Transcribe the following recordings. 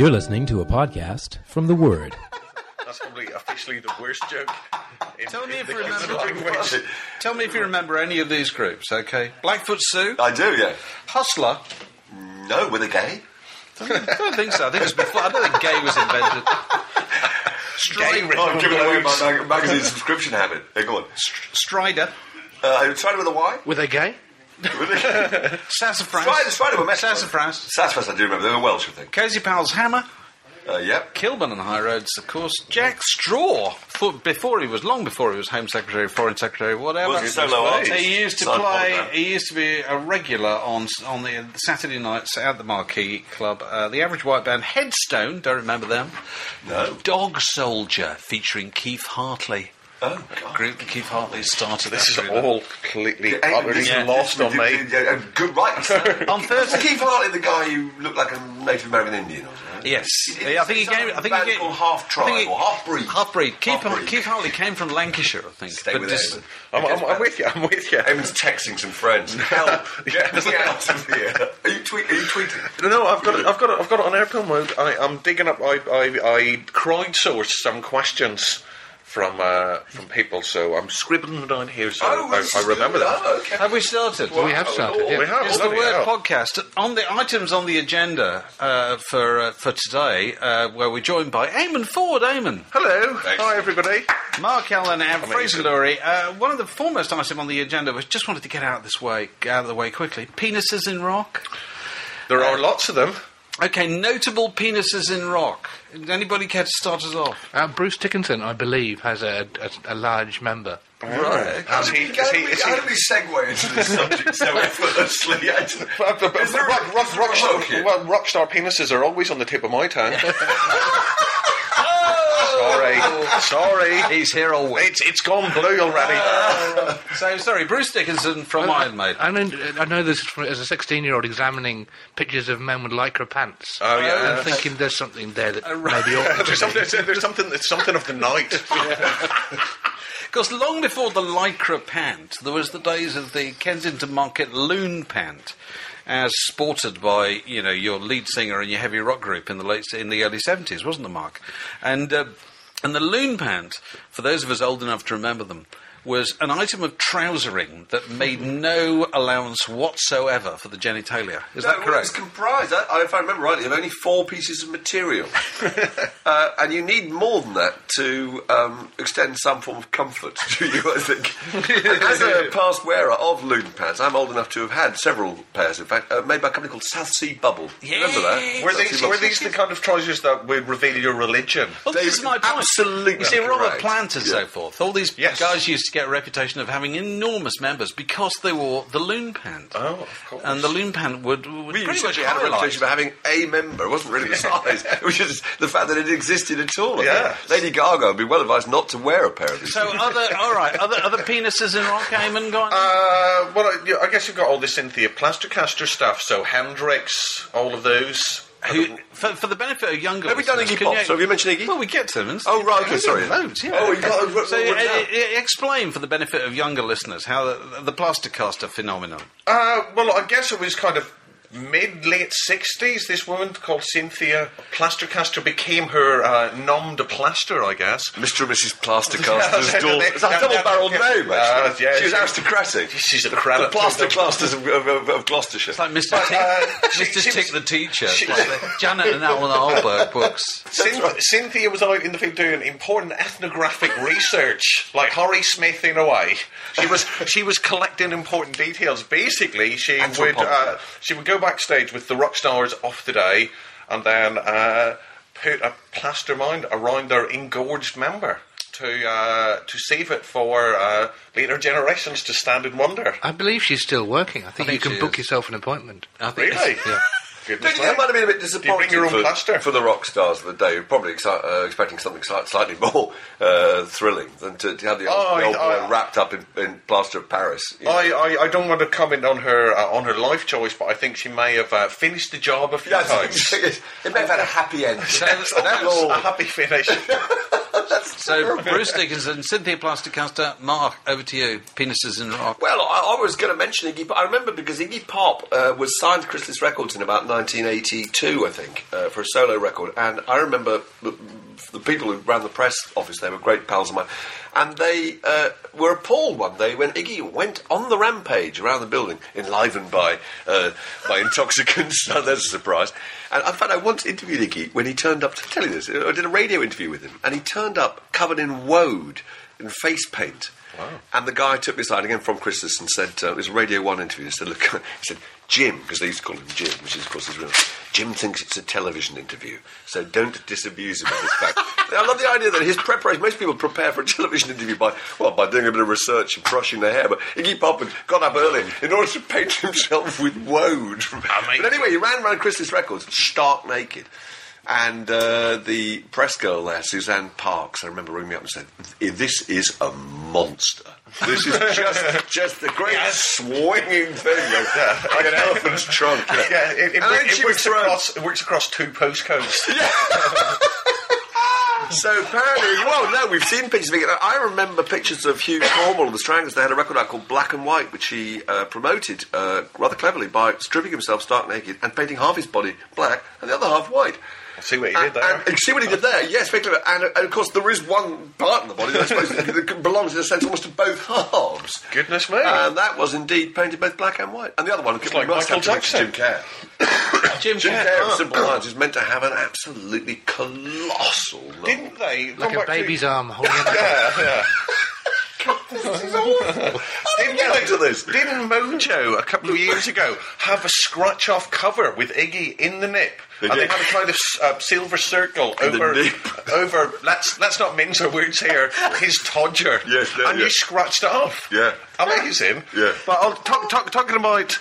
You're listening to a podcast from The Word. That's probably officially the worst joke. in- Tell me in if the you remember. language. Tell me if you remember any of these groups, okay? Blackfoot Sue, I do, yeah. Hustler. No, with a gay. I don't think so. I think it was before. I don't think gay was invented. Gay Strider. Oh, I'm giving away my mag- magazine subscription habit. Hey, go on. Strider. Uh, I tried it with a Y. Were they gay? Sassafras. Were Mexican. Sassafras. Sassafras, I do remember. They were Welsh, I think. Cozy Powell's Hammer. Uh, yep. Kilburn and the High Roads, of course. Jack Straw, for, before he was long before he was Home Secretary, Foreign Secretary, whatever. Was solo. He used to Side play. program. He used to be a regular on on the Saturday nights at the Marquee Club. Uh, the Average White Band, Headstone. Don't remember them. No. Dog Soldier, featuring Keef Hartley. Oh, God. Group that Keef Hartley started. This is that group. all completely, Hey, utterly this- lost on me. Yeah, good right. On Thursday. Keef Hartley the guy who looked like a Native American Indian or something? Yes, Yeah, I think he came. like I a think he came. Half Tribe I think he- or Half Breed. Half breed. Keef, Half Breed. Keef Hartley came from Lancashire, I think. Stay But with this- Eamon. I'm, I'm, I'm with you. I'm with you. Eamon's texting some friends. Help! Get me out of here. Are you, tweet, are you tweeting? No, I've got it. I've got it. I've got it on airplane mode. I, I'm digging up. I, I, I crowdsourced some questions from uh, from people, so I'm scribbling them down here. So Oh, I, I remember them. Oh, okay. Have we started? we have started. yeah. We have. It's the Word hell. podcast. On the items on the agenda uh, for uh, for today, uh, where we're joined by Eamon Forde. Eamon, Hello. Hi, everybody. Mark Ellen, and Fraser Amazing. Lewry. Uh, one of the foremost items on the agenda was just wanted to get out this way, out of the way quickly. Penises in rock. There are lots of them. Okay, notable penises in rock. Anybody care to start us off? Uh, Bruce Dickinson, I believe, has a, a, a large member. Right. Is How he? do we, Is how he? do we segue into this subject so effortlessly? I but- but Is there rock, rock, is there a rock, well, rock star penises are always on the tip of my tongue. Sorry, sorry. He's here all week. It's it's gone blue already. So sorry, Bruce Dickinson from Iron Maiden. I know, I know this from, as a 16 year old examining pictures of men with lycra pants. Oh, yeah. And thinking there's something there that right. maybe ought to there's something. There's something. It's something of the night. Because long before the lycra pant, there was the days of the Kensington Market loon pant, as sported by you know your lead singer and your heavy rock group in the late in the early seventies, wasn't it, Mark? And uh, and the loon pant, for those of us old enough to remember them, was an item of trousering that made no allowance whatsoever for the genitalia. Is that No, well, It's correct? comprised, I, if I remember rightly, of only four pieces of material. uh, and you need more than that to um, extend some form of comfort to you, I think. As a past wearer of loon pants, I'm old enough to have had several pairs, in fact, uh, made by a company called South Sea Bubble. Remember that? Were these were these the kind of trousers that would reveal your religion? Well, this is my point. Absolutely You see, Robert correct. Plant and so forth. All these Yes. guys used to get a reputation of having enormous members because they wore the loon pant. Oh, of course. And the loon pant would, would We pretty much had a reputation for having a member. It wasn't really the size. it was just the fact that it existed at all. Yeah. Lady Gaga would be well advised not to wear a pair of these. So other, all right, other other penises in rock and gone. Uh, well, I, I guess you've got all the Cynthia Plastercaster stuff. So Hendrix, all of those. Who, for, for the benefit of younger Have we done Iggy Pop? you- So have you mentioned Iggy? Well, we get to them. Oh, right, okay, sorry. Loads, yeah. Oh, you got- so, uh, uh, explain for the benefit of younger listeners how the, the Plastercaster phenomenon. Uh, well, I guess it was kind of mid late sixties. This woman called Cynthia Plastercaster became her uh, nom de plaster, I guess. Mr. and Mrs. Plastercaster's Yeah, daughter. It's a double-barreled yeah. name, Uh, actually. yeah, she was aristocratic. She's a the credit. plaster clasters of, of, of, of Gloucestershire. It's like Mr. But, Tick, uh, Mr. she Tick was- the teacher. It's she- like the Janet and Allan Ahlberg books. Cynth- Cynthia was out in the field doing important ethnographic research, like Harry Smith in a way. She was she was collecting important details. Basically, she would uh, she would go backstage with the rock stars of the day, and then uh, put a plaster mound around their engorged member to uh, to save it for uh, later generations to stand in wonder. I believe she's still working. I think, think you can book is. yourself an appointment. I think Really? Yeah. Goodness Don't you think it might have been a bit you disappointing own for, for the rock stars of the day, who were probably exci- uh, expecting something sli- slightly more uh, thrilling than to, to have the old, Oh, the old I- boy wrapped up in, in plaster of Paris. you know. I, I, I don't want to comment on her uh, on her life choice, but I think she may have uh, finished the job a few Yeah, times. it may have had a happy end. That's a happy finish. So, Bruce Dickinson, Cynthia Plastercaster, Mark, over to you. Penises in rock. Well, I, I was going to mention Iggy Pop. I remember because Iggy Pop uh, was signed to Chrysalis Records in about 1982, I think, uh, for a solo record. And I remember the, the people who ran the press office, they were great pals of mine. And they uh, were appalled one day when Iggy went on the rampage around the building, enlivened by uh, by intoxicants. There's a surprise. And in fact, I once interviewed Iggy when he turned up. To tell you this, I did a radio interview with him, and he turned up covered in woad and face paint. And the guy took me aside again from Chrysalis and said, uh, it was a Radio 1 interview, he said, look, he said, Jim, because they used to call him Jim, which is of course his real name, Jim thinks it's a television interview, so don't disabuse him of this fact. I love the idea that his preparation, most people prepare for a television interview by, well, by doing a bit of research and brushing their hair, but Iggy Pop had got up early in order to paint himself with woad. But anyway, he ran around Chrysalis Records stark naked. And uh, the press girl there, Suzanne Parks, I remember ringing me up and said, "This is a monster. This is just just the great swinging thing, like, like an elephant's trunk." you know." Yeah, it, it, And it she works thrown- across, it works across two postcodes. Yeah. so apparently, well, no, we've seen pictures of it. I remember pictures of Hugh Cornwell of the Stranglers. They had a record out called Black and White, which he uh, promoted uh, rather cleverly by stripping himself stark naked and painting half his body black and the other half white. See what he And, did there. and- and see what he did there. Yes, very clever. And, and of course, there is one part in the body that I suppose that belongs, in a sense, almost to both halves. Goodness me. And that was indeed painted both black and white. And the other one, like must have Michael to Jim Kerr. Jim, Jim Kerr. Kerr Simple Minds is meant to have an absolutely colossal. knob. Didn't they? Like a back to- baby's arm holding it. Yeah, yeah. Didn't get into this. Didn't Mojo a couple of years ago have a scratch off cover with Iggy in the nip? They and they had a kind of uh, silver circle In the over nip. over. Let's let's not mince our words here. His todger, Yes, no, and yeah. you scratched it off. Yeah. amazing. Yeah. but I'll talk, talk, talking about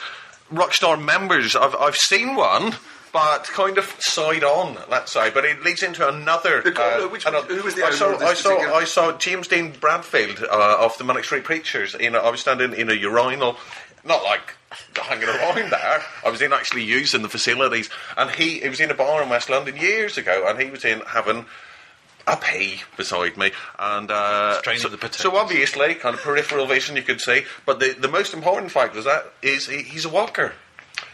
Rockstar members. I've I've seen one. But kind of side on, let's say. But it leads into another. Uh, which- another- who was the I saw, I saw, particular- I saw James Dean Bradfield uh, of the Manic Street Preachers. In a, I was standing in a urinal, not like hanging around there. I was in actually using the facilities, and he, he was in a bar in West London years ago, and he was in having a pee beside me, and uh, so, the so obviously, kind of peripheral vision, you could see. But the the most important fact is that is he, he's a walker,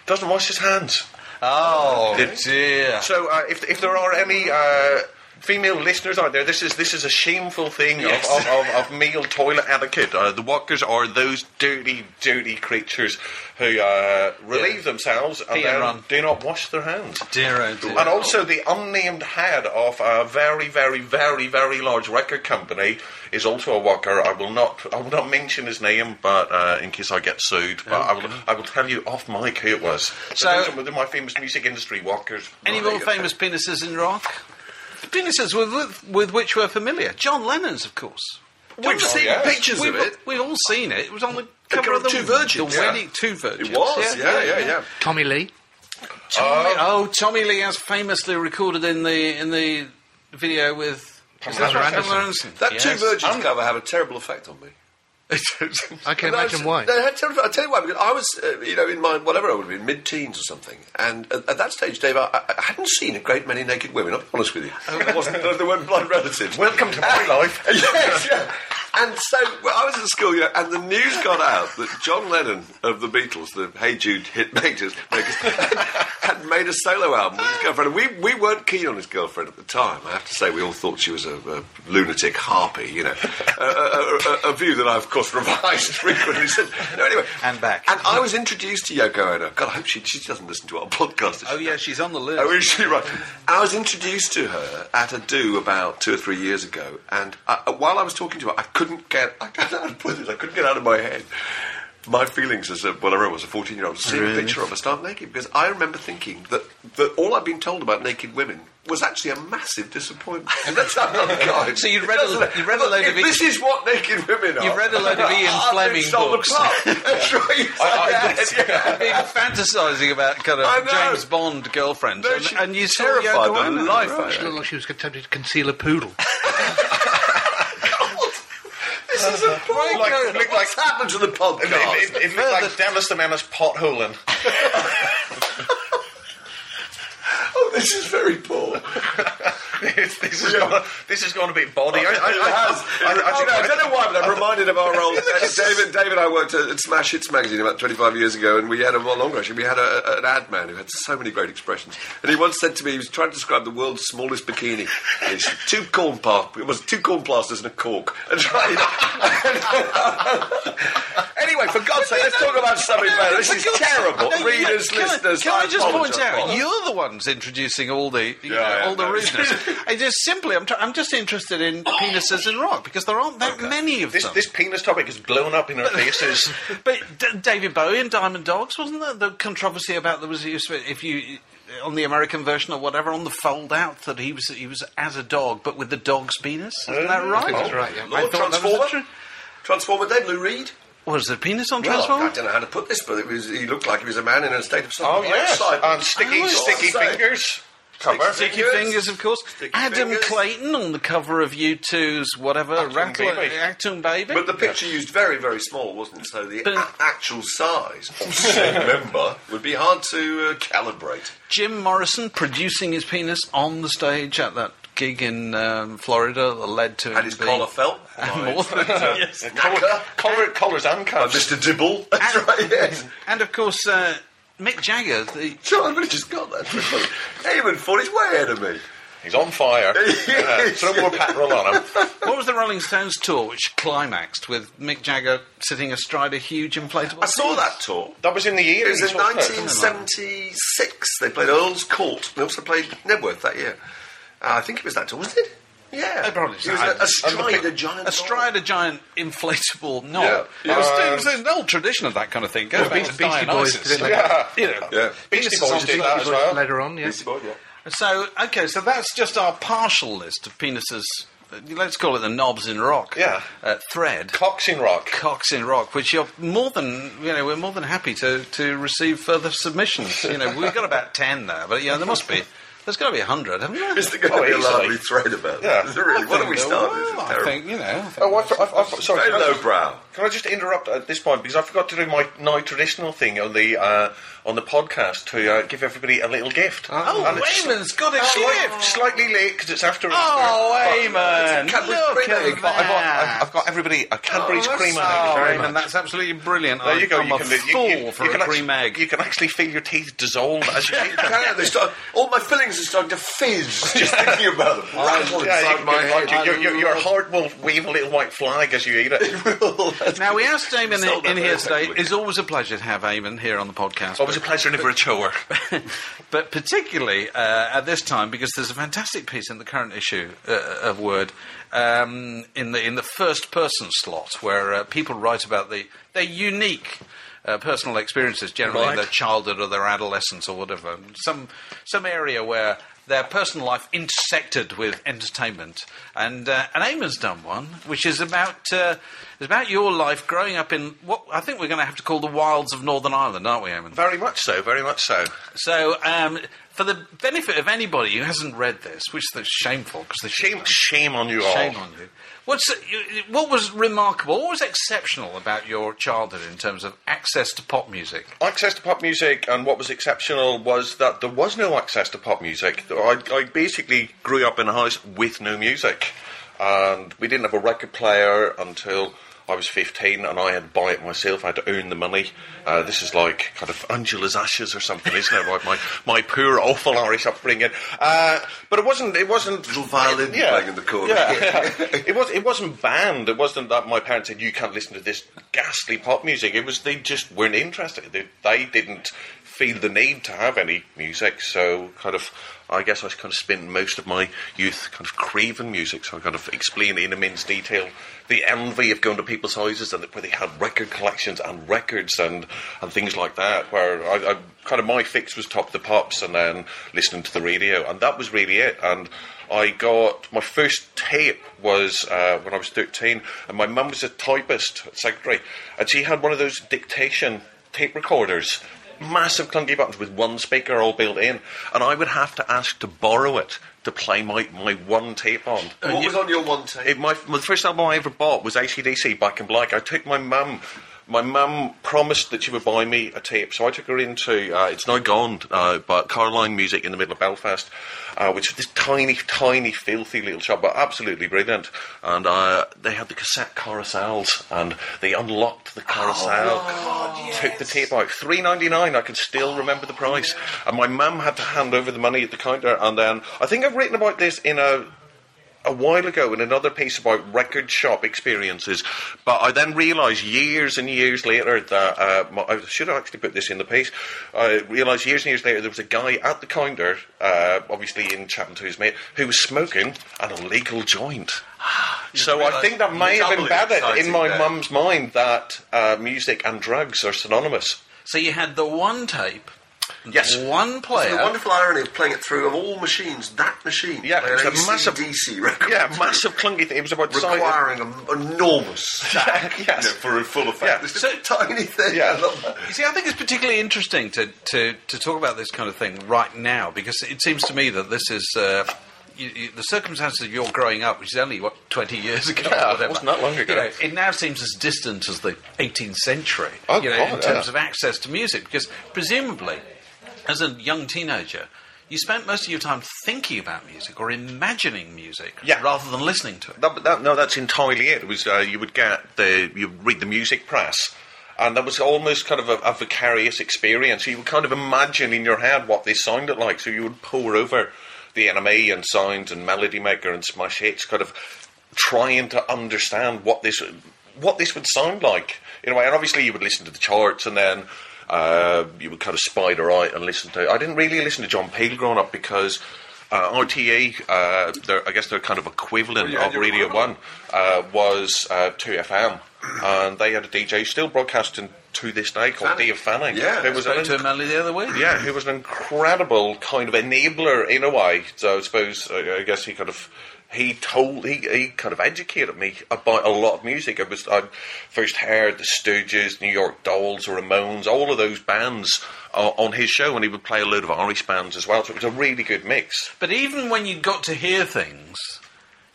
doesn't wash his hands. Oh, dear. So, uh, if, if there are any uh, female listeners out there, this is this is a shameful thing of- Yes. of, of, of, male toilet etiquette. Uh, the walkers are those dirty, dirty creatures who uh, relieve Yeah. themselves and and do not wash their hands. Dear, oh dear. And also, the unnamed head of a very, very, very, very large record company is also a walker. I will not, I will not mention his name, but uh, in case I get sued, but I will, I will tell you off mic who it was. So- So, those are within my famous music industry walkers. Any more famous penises in rock? Penises with, with, with which we're familiar. John Lennon's, of course. We've seen yes. pictures We've, of it. we've all seen it. It was on the The cover of the Two Virgins, The yeah. wedding, two virgins. It was, yeah, yeah, yeah. Tommy Lee. Tommy, oh, Tommy Lee has famously recorded in the in the video with Pamela Pamela Anderson. Anderson. That Yes. Two Virgins cover had a terrible effect on me. I can I imagine why. Had terrible, I'll tell you why. Because I was, uh, you know, in my whatever I would have been, mid-teens or something, and at, at that stage, Dave, I, I hadn't seen a great many naked women. I'll be honest with you. It wasn't, they weren't blood relatives. Welcome to my life. yes, yeah. And so well, I was at school, you know, and the news got out that John Lennon of the Beatles, the Hey Jude hit makers, makers had made a solo album with his girlfriend. And we, we weren't keen on his girlfriend at the time. I have to say, we all thought she was a, a lunatic harpy, you know. a, a, a, a view that I, of course, revised frequently since. No, anyway. And back. And I was introduced to Yoko Ono. God, I hope she, she doesn't listen to our podcast. Oh yeah, she's on the list. Oh, is she right? I was introduced to her at a do about two or three years ago, and I, uh, while I was talking to her, I couldn't get. I don't know how to put this. I couldn't get out of my head my feelings as a whatever I was a fourteen-year-old seeing a picture of her stark naked because I remember thinking that that all I'd been told about naked women was actually a massive disappointment. And that's how I'm. So you'd read a- Doesn't you'd read a load of This is what naked women are. You've read a load of Ian I've been Fleming sold a books. That's right. I- Yeah. Been fantasising about kind of. James Bond girlfriends, No, and, and you saw terrified Yoko the life out of She looked like she was attempting to conceal a poodle. This is a Like- like, look What's like- happened to the podcast? It, it, it looked like Dallas the Menace potholing. oh, this is very poor. this, this, has gone, this has gone a bit body. I, I, I, has. I, I, I, think- I don't know why, but I'm reminded of our old uh, David. David and I worked at, at Smash Hits magazine about 25 years ago, and we had a well longer actually. We had a, an ad man who had so many great expressions, and he once said to me, he was trying to describe the world's smallest bikini. It's two corn pa- it was two corn plasters and a cork. And try- anyway, for God's sake, let's talk about something better. This is terrible. No, you- Readers, can I- listeners, Can I, just point out, you're the ones introducing all the, you Yeah, know, yeah, all the no. rudeness. I just simply, I'm, tr- I'm just interested in penises in rock because there aren't that many of this, them. this penis topic has blown up in our faces. But D- David Bowie and Diamond Dogs wasn't there the controversy about there was if you on the American version or whatever on the fold out that he was he was as a dog but with the dog's penis. Isn't that oh, right? That's right, yeah. Lord Transformer? Transformer Dave, Lou Reed. Was there a penis on Well, Transformer? I don't know how to put this, but it was, he looked like he was a man in a state of oh, yes. excitement. Um, and sticky, Oh, sticky fingers. Cover. Sticky Fingers. Fingers, of course. Sticky Adam Fingers. Clayton on the cover of U2's whatever, Achtung Rattle, Baby. Achtung Baby. But the picture used very, very small, wasn't it? So the a- actual size of said member would be hard to uh, calibrate. Jim Morrison producing his penis on the stage at that gig in um, Florida that led to And his being- collar felt. More than yes. Knacker. Collar, collars and By cuffs. Mr. Dibble. That's right, yes. And of course, uh, Mick Jagger, the Sure, I've really just got that. Eamon thought he's way ahead of me. He's on fire. yeah, throw more petrol on him. What was the Rolling Stones tour which climaxed with Mick Jagger sitting astride a huge inflatable? I saw that tour. That was in the year. It was in 1976. They played Earl's Court. They also played Knebworth that year. Uh, I think it was that tour, wasn't it? Yeah. Oh, probably He was so. a, astride a giant Astride a giant inflatable knob. Yeah. It was, Uh, it was an old tradition of that kind of thing. Goes back to Beastie Boys Dionysus. did it. Yeah. You know. Yeah. Beastie Boys did that as well. Later on, yeah. Beastie Boys, yeah. So, okay, so that's just our partial list of penises. uh, Let's call it the knobs in rock. Yeah. Uh, thread. Cocks in rock. Cocks in rock, which you're more than you know. We're more than happy to to receive further submissions. You know, we've got about ten now, but you know there must be. There's got to be a hundred, haven't there? Is there going to Oh, be a easily. lovely thread about Yeah. this? Is there really? What have we Well, started? This is I think you know. I think Oh, I, I, I, sorry. Very can lowbrow. Can I just interrupt at this point because I forgot to do my, my traditional thing on the uh, on the podcast to uh, give everybody a little gift. Oh, And it's Wayman's got a slight- gift. Slightly late because it's after. Oh, Easter. Wayman! Cadbury's Look cream at egg. I've got, I've, got, that. I've got everybody a Cadbury's Oh, that's cream egg. very Wayman, that's absolutely brilliant. There you go. I'm you a can, you- fool you, for you a can cream actually, egg. You can actually feel your teeth dissolve as you eat them. Yeah, they start, all my fillings are starting to fizz just thinking about them. Rattle Yeah, inside you, my you, head. your, your, your heart will wave a little white flag as you eat it. Now we asked Eamon in, in here today. It's always a pleasure to have Eamon here on the podcast. Always a pleasure, never a chore. but particularly uh, at this time because there's a fantastic piece in the current issue uh, of Word um, in the in the first person slot where uh, people write about the their unique. Uh, personal experiences, generally in their childhood or their adolescence or whatever, some some area where their personal life intersected with entertainment. And uh, and Eamon's done one, which is about uh, is about your life growing up in what I think we're going to have to call the wilds of Northern Ireland, aren't we, Eamon? Very much so, very much so. So, um, for the benefit of anybody who hasn't read this, which is shameful because the Shame, shame on you all. Shame on you. What's what was remarkable? What was exceptional about your childhood in terms of access to pop music? Access to pop music, and what was exceptional was that there was no access to pop music. I, I basically grew up in a house with no music, and we didn't have a record player until I was 15, and I had to buy it myself. I had to earn the money. Uh, this is like kind of Angela's Ashes or something, isn't it? Like my, my poor, awful Irish upbringing. Uh, but it wasn't. It wasn't Little violin playing in the corner. Yeah, yeah. it was. It wasn't banned. It wasn't that my parents said you can't listen to this ghastly pop music. It was they just weren't interested. They, they didn't feel the need to have any music. So kind of, I guess I kind of spent most of my youth kind of craving music. So I kind of explain in immense detail the envy of going to people's houses and where they had record collections and records and and things like that. Where I, I kind of my fix was top the pops and then listening to the radio, and that was really it. And I got my first tape was uh, when I was 13, and my mum was a typist, secretary, and she had one of those dictation tape recorders, massive clunky buttons with one speaker all built in, and I would have to ask to borrow it to play my, my one tape on. What was on your one tape? It, my, my the first album I ever bought was ACDC Back in Black. I took my mum. My mum promised that she would buy me a tape, so I took her into. Uh, it's now gone, uh, but Caroline Music in the middle of Belfast, uh, which is this tiny, tiny, filthy little shop, but absolutely brilliant. And uh, they had the cassette carousels, and they unlocked the carousel, took the tape out, three ninety nine. I can still remember the price. And my mum had to hand over the money at the counter, and then I think I've written about this in a a while ago in another piece about record shop experiences, but I then realised years and years later that uh, my, I should have actually put this in the piece. I realised years and years later there was a guy at the counter, uh, obviously in chatting to his mate, who was smoking an illegal joint. So I think that may have embedded in my there. mum's mind that uh, music and drugs are synonymous. So you had the one tape, Yes. one player. The wonderful irony of playing it through of all machines, that machine, Yeah, played it was a an massive- DC record, Yeah, massive clunky thing. It was about requiring an enormous stack Yes. you know, for a full effect. Yeah. This So- little tiny thing. Yeah. I. You see, I think it's particularly interesting to, to, to talk about this kind of thing right now because it seems to me that this is uh, you, you, the circumstances of your growing up, which is only what twenty years ago. Yeah, or it whatever, wasn't that long ago. You know, it now seems as distant as the 18th century. Oh, you know, God, in terms yeah. of access to music, because presumably, as a young teenager. You spent most of your time thinking about music or imagining music Yeah. rather than listening to it. That, that, no, that's entirely it. It was uh, you would get the you read the music press, and that was almost kind of a, a vicarious experience. You would kind of imagine in your head what this sounded like, so you would pour over the NME and Sounds and Melody Maker and Smash Hits, kind of trying to understand what this what this would sound like in a way. And obviously, you would listen to the charts, and then uh, you would kind of spider out and listen to. I didn't really listen to John Peel growing up because. Uh, RTE, uh, I guess their kind of equivalent yeah, of Radio. One uh, was uh, 2FM, and they had a DJ still broadcasting to this day called Fanning. Dave Fanning. Yeah, who was Spoke an to him only the other week. yeah, who was an incredible kind of enabler in a way. So I suppose uh, I guess he kind of he told he, he kind of educated me about a lot of music. It was I first heard the Stooges, New York Dolls, Ramones, all of those bands uh, on his show, and he would play a load of Irish bands as well. So it was a really good mix. But even when you got to hear things,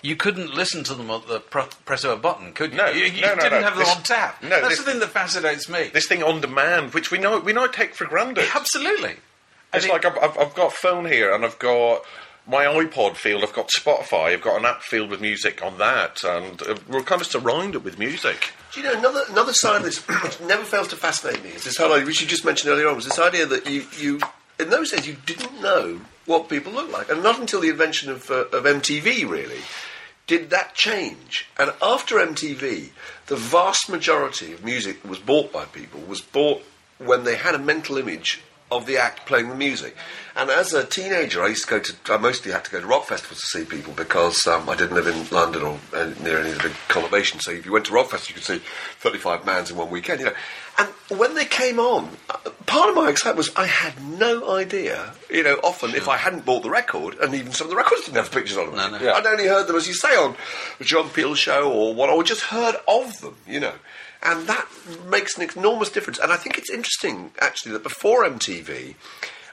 you couldn't listen to them at the pr- press of a button, could you? No, you, you no, no, didn't no. have them This- on tap. no, That's this- the thing that fascinates me. This thing on demand, which we know we now take for granted. Absolutely. It's And like I've, I've, I've got a phone here and I've got my iPod field, I've got Spotify, I've got an app filled with music on that, and uh, we're kind of surrounded with music. Do you know another another side of this which never fails to fascinate me is this whole idea, which you just mentioned earlier on, was this idea that you you in those days you didn't know what people looked like, and not until the invention of uh, of MTV really did that change. And after MTV, the vast majority of music that was bought by people was bought when they had a mental image of the act playing the music. And as a teenager, I used to go to. I mostly had to go to rock festivals to see people because um, I didn't live in London or uh, near any of the big conurbations. So if you went to rock festivals, you could see 35 bands in one weekend. You know, and when they came on, uh, part of my excitement was I had no idea. You know, often if I hadn't bought the record, and even some of the records didn't have pictures on them, No, no. I'd only heard them, as you say, on the John Peel show or what, or just heard of them. You know. And that makes an enormous difference. And I think it's interesting, actually, that before MTV,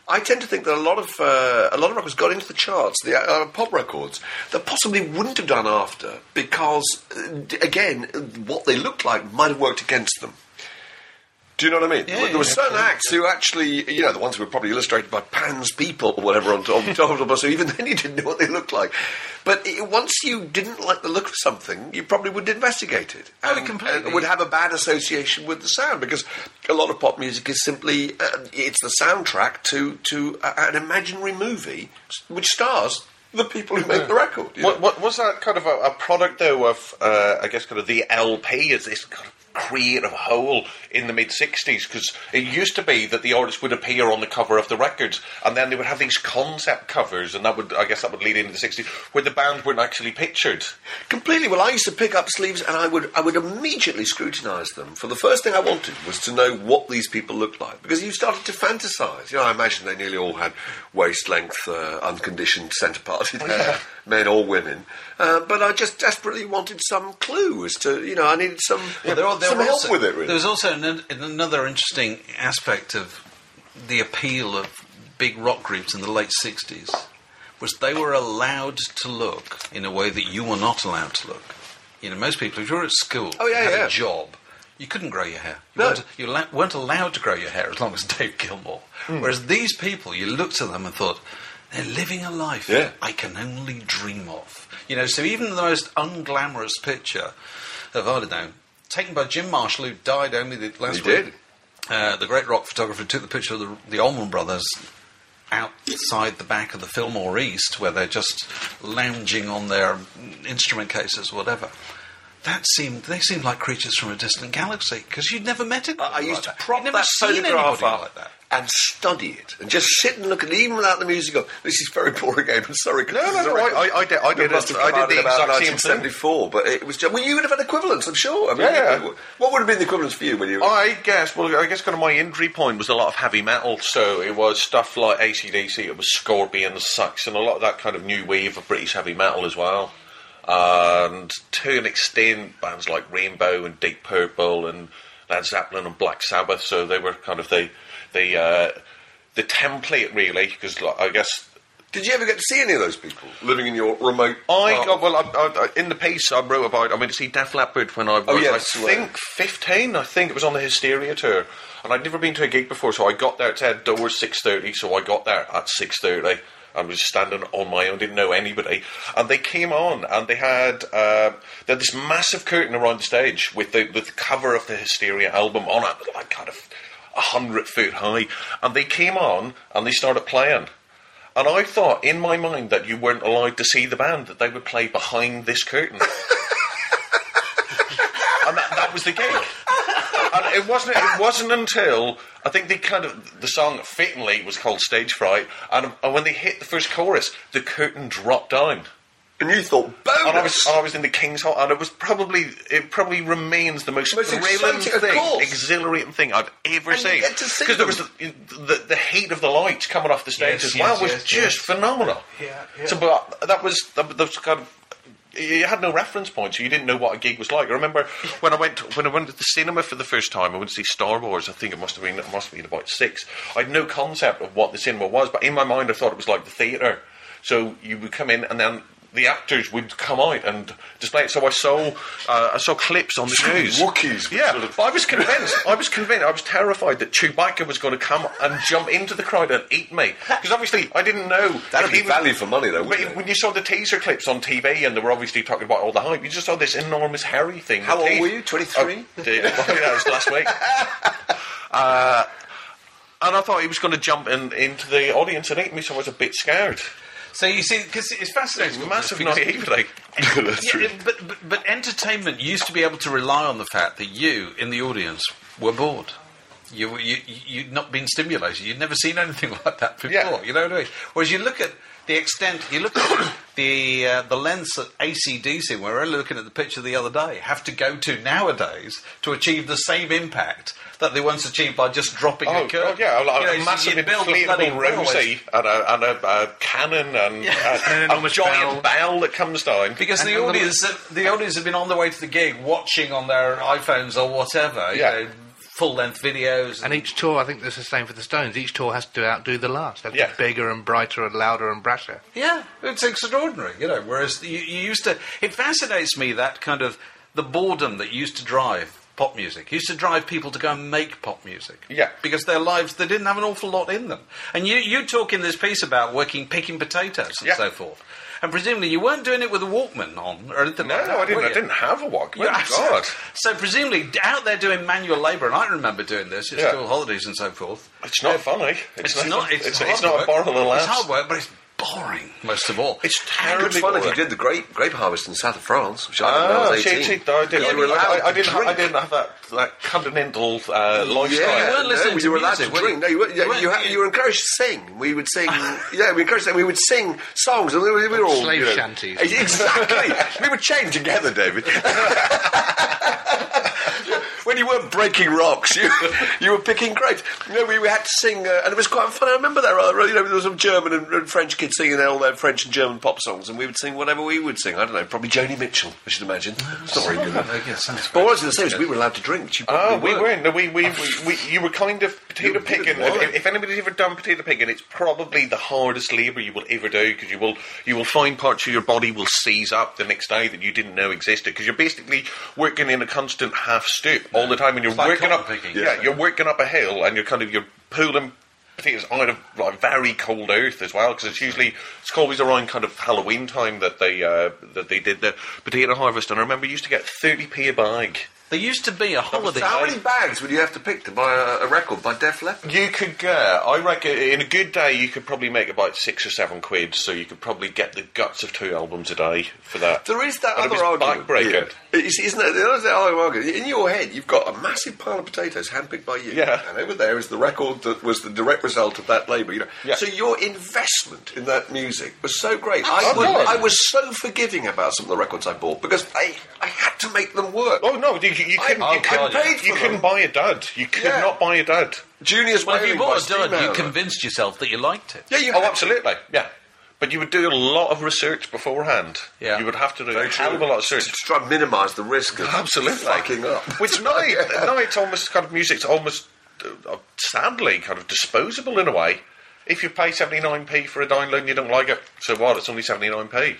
I tend to think that a lot of uh, a lot of records got into the charts, the uh, pop records, that possibly wouldn't have done after because, uh, again, what they looked like might have worked against them. Do you know what I mean? Yeah, there were certain acts who actually, you know, the ones who were probably illustrated by Pan's people or whatever on top, on of the bus, so even then you didn't know what they looked like. But it, once you didn't like the look of something, you probably would investigate it. Oh, and, completely. and would have a bad association with the sound because a lot of pop music is simply, uh, it's the soundtrack to, to a, an imaginary movie which stars the people who make the record. What, what, was that kind of a, a product, though, of, uh, I guess, kind of the LP as this kind of creative whole in the mid 60s? Because it used to be that the artist would appear on the cover of the records, and then they would have these concept covers, and that would, I guess, that would lead into the 60s, where the band weren't actually pictured. Completely. Well, I used to pick up sleeves and I would I would immediately scrutinise them. For the first thing I wanted was to know what these people looked like because you started to fantasise. You know, I imagine they nearly all had waist length, uh, unconditioned centre parted hair, men or women. Uh, but I just desperately wanted some clue as to you know I needed some Well, there are- there some were help also- with it. Really. There was also an, another interesting aspect of the appeal of big rock groups in the late 60s was they were allowed to look in a way that you were not allowed to look. You know, most people, if you were at school, Oh, yeah, had yeah. a job, you couldn't grow your hair. You, No. weren't, you la- weren't allowed to grow your hair as long as Dave Gilmour. Hmm. Whereas these people, you looked at them and thought, they're living a life Yeah. I can only dream of. You know, so even the most unglamorous picture of, I don't know, taken by Jim Marshall, who died only the last week. He week. did. Uh, the great rock photographer took the picture of the, the Allman Brothers outside the back of the Fillmore East, where they're just lounging on their instrument cases, whatever. That seemed they seemed like creatures from a distant galaxy because you'd never met it. I I used to prop never that photograph up like that. and study it, and just sit and look at it, even without the music on. This is very poor again. I'm sorry. 'cause No, no, no, record. I- I did- I did must have it- I did out in the about exact 1974, but it was just. Well, you would have had equivalents, I'm sure. I mean, Yeah. you- What would have been the equivalents for you when you? I guess, well, I guess kind of my injury point was a lot of heavy metal. So it was stuff like ACDC, it was Scorpions, Saxon, a lot of that kind of new wave of British heavy metal as well. And to an extent, bands like Rainbow and Deep Purple and Led Zeppelin and Black Sabbath. So they were kind of the the uh, the template, really, because like, I guess Did you ever get to see any of those people living in your remote? I got well. I, I, in the piece I wrote about. I went to see Def Leppard when I was, Oh, I think, fifteen. I think it was on the Hysteria tour, and I'd never been to a gig before. So I got there. It said doors six thirty. So I got there at six thirty. I was standing on my own, didn't know anybody, and they came on, and they had uh, they had this massive curtain around the stage with the with the cover of the Hysteria album on it, like kind of a hundred foot high, and they came on and they started playing. And I thought in my mind that you weren't allowed to see the band, that they would play behind this curtain. and that, that was the gig. And it wasn't. It wasn't until I think they kind of the song fittingly was called Stage Fright, and, and when they hit the first chorus, the curtain dropped down. and you thought bonus. And I was, and I was in the King's Hall, and it was probably, it probably remains the most, Most thrilling exciting, thing, exhilarating thing I've ever And seen. Because there was the, the, the heat of the lights coming off the stage Yes, as well yes, was yes, just yes. phenomenal. Yeah, yeah. So, but that was that, that was kind of. You had no reference point, so you didn't know what a gig was like. I remember when I went when I went to the cinema for the first time. I went to see Star Wars. I think it must have been it must have been about six. I had no concept of what the cinema was, but in my mind, I thought it was like the theatre. So you would come in, and then the actors would come out and display it. So I saw uh, I saw clips on the news. Wookiees Yeah, sort of- I was convinced. I was convinced. I was terrified that Chewbacca was going to come and jump into the crowd and eat me. Because obviously I didn't know. That'd if be was- value for money, though, But it? When you saw the teaser clips on TV and they were obviously talking about all the hype, you just saw this enormous hairy thing. How old teeth. were you? 23? Oh, dear. Well, that was last week. Uh, and I thought he was going to jump in, into the audience and eat me, so I was a bit scared. So you see, because it's fascinating. Massive because- naivety. Yeah, but, but but entertainment used to be able to rely on the fact that you in the audience were bored. You, you, you'd not been stimulated. You'd never seen anything like that before. Yeah. You know what I mean? Whereas you look at the extent, you look at the uh, the lengths that ACDC, we were only looking at the picture the other day, have to go to nowadays to achieve the same impact that they once achieved by just dropping Oh, a curve. God, yeah, like You know, a so massive build a bloody inflatable railway Rosie and a, and a, a cannon and Yeah. a, An a giant bell. that comes down. Because And the then the- audience, the audience have been on their way to the gig, watching on their iPhones or whatever, you Yeah. know, full length videos. And each tour, I think this is the same for the Stones. Each tour has to outdo the last. They have Yeah. be bigger and brighter and louder and brasher. Yeah, it's extraordinary, you know. Whereas you, you used to, it fascinates me that kind of the boredom that used to drive pop music used to drive people to go and make pop music. Yeah. because their lives they didn't have an awful lot in them. And you you talk in this piece about working picking potatoes and Yeah. so forth. And presumably you weren't doing it with a Walkman on or anything no, like that. I didn't. I didn't have a Walkman. Yeah, so, God. so presumably out there doing manual labour, and I remember doing this at Yeah. school holidays and so forth. It's not funny. It's, not. It's, It's, hard it's not work. a borrow the It's hard work, but it's boring most of all. It's Good terribly fun if you did the grape grape harvest in the south of France, which I did when I was see, 18. see, I, did, Yeah, I, you were allowed I, I to didn't. I didn't have that that continental uh, lifestyle. Yeah, you weren't listening no, to you were allowed music, to were drink. you? No, you, were, yeah, You you, ha- you were encouraged to sing. We would sing. yeah, we encouraged. We would sing songs, and we were, we were all Slave you know, shanties. Exactly. we would chain together, David. when you weren't breaking rocks, you you were picking grapes. You know, we, we had to sing, uh, and it was quite fun. I remember that. Rather, you know, there was some German and, and French kids singing all their French and German pop songs, and we would sing whatever we would sing. I don't know, probably Joni Mitchell. I should imagine. It's not very good. But what I was going to say was we were allowed to drink. Oh, we weren't. No, we, we, we, you were kind of potato picking. If, if anybody's ever done potato picking, it's probably the hardest labour you will ever do because you will you will find parts of your body will seize up the next day that you didn't know existed because you're basically working in a constant half stoop all the time and you're like working up. picking. Yeah, Yeah. you're working up a hill and you're kind of you're pulling potatoes out of like very cold earth as well because it's usually it's always around kind of Halloween time that they uh, that they did the potato harvest and I remember you used to get thirty p a bag. There used to be a holiday. How many bags would you have to pick to buy a, a record by Def Leppard? You could get, I reckon, in a good day, you could probably make about six or seven quid, so you could probably get the guts of two albums a day for that. There is that And it other was argument. backbreaking. Yeah. Is- Isn't it? There is that other argument. In your head, you've got a massive pile of potatoes handpicked by you. Yeah. And over there is the record that was the direct result of that labour. You know. Yeah. So your investment in that music was so great. I, would, God. I was so forgiving about some of the records I bought because I, I had to make them work. Oh no, you, you couldn't. I- you I couldn't, paid for you them. couldn't buy a dud. You could Yeah. not buy a dud. Junior's Well, if you bought a dud, you convinced yourself that you liked it. Yeah, you Oh, had- absolutely. Yeah. But you would do a lot of research beforehand. Yeah. You would have to do Very a hell of a lot of To search. try and minimise the risk of Absolutely. fucking up. Which now, now it's almost kind of music's almost uh, sadly kind of disposable in a way. If you pay 79p for a download and you don't like it, so what? It's only 79p.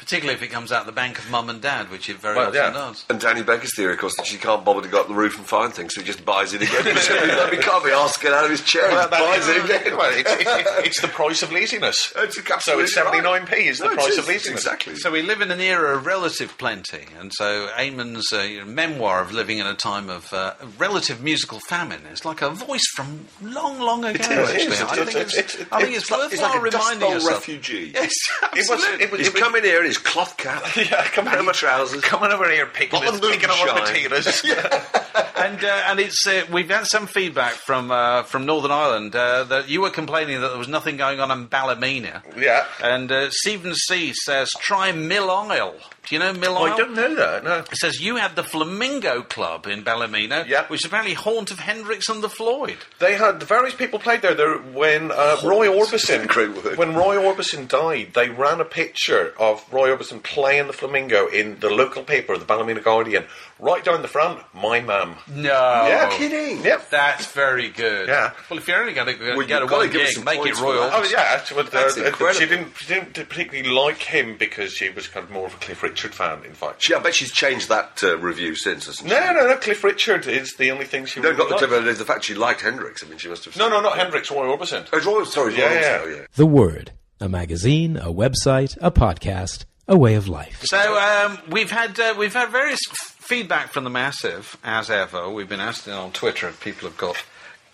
Particularly if it comes out the bank of mum and dad, which it very Well, often yeah. does. And Danny Becker's theory, of course, that she can't bother to go up the roof and find things, so he just buys it again. he can't be asked to get out of his chair Well, just buys that- it again. well, it's, it's, it's, it's the price of laziness. It's so it's 79p is the No, price is, of laziness. Exactly. So we live in an era of relative plenty, and so Eamon's uh, you know, memoir of living in a time of uh, relative musical famine is like a voice from long, long ago. is, actually, it's- I think it's- it's, it's- I think it's, like- he's like worthwhile a reminding Bowl yourself. refugee. Yes, It was, absolutely. it was, He's it was come in here in his cloth cap, yeah, come on, Pajama trousers. coming over here picking, his, picking up potatoes. and uh, and it's uh, we've had some feedback from uh, from Northern Ireland uh, that you were complaining that there was nothing going on in Ballymena. Yeah. And uh, Stephen C says try Millisle. Do you know Mill Oh, I don't know that, no. It says you had the Flamingo Club in Ballymena, Yeah. which is apparently haunt of Hendrix and the Floyd. They had various people played there. There when uh, Roy Orbison, when Roy Orbison died, they ran a picture of Roy Orbison playing the flamingo in the local paper, the Ballymena Guardian, right down the front. My mum. No, Yeah. kidding. Yep. That's very good. Yeah. Well, if you're only going to Well, go you've to gotta one give gig, some make it points for Royal. Oh yeah, so, That's uh, uh, incredible. she didn't she didn't particularly like him because she was kind of more of a Cliff Richard fan. In fact, She, I bet she's changed that uh, review since, hasn't she? no, no, no. Cliff Richard is the only thing she No, really not the liked. clever. The fact she liked Hendrix. I mean, she must have. No, no, not Hendrix. Roy Orbison. Oh, it's Royal, sorry, Yeah, Royal, yeah. sorry, yeah. The Word, a magazine, a website, a podcast, a way of life. So um, we've had uh, we've had various f- feedback from the massive as ever. We've been asking on Twitter if people have got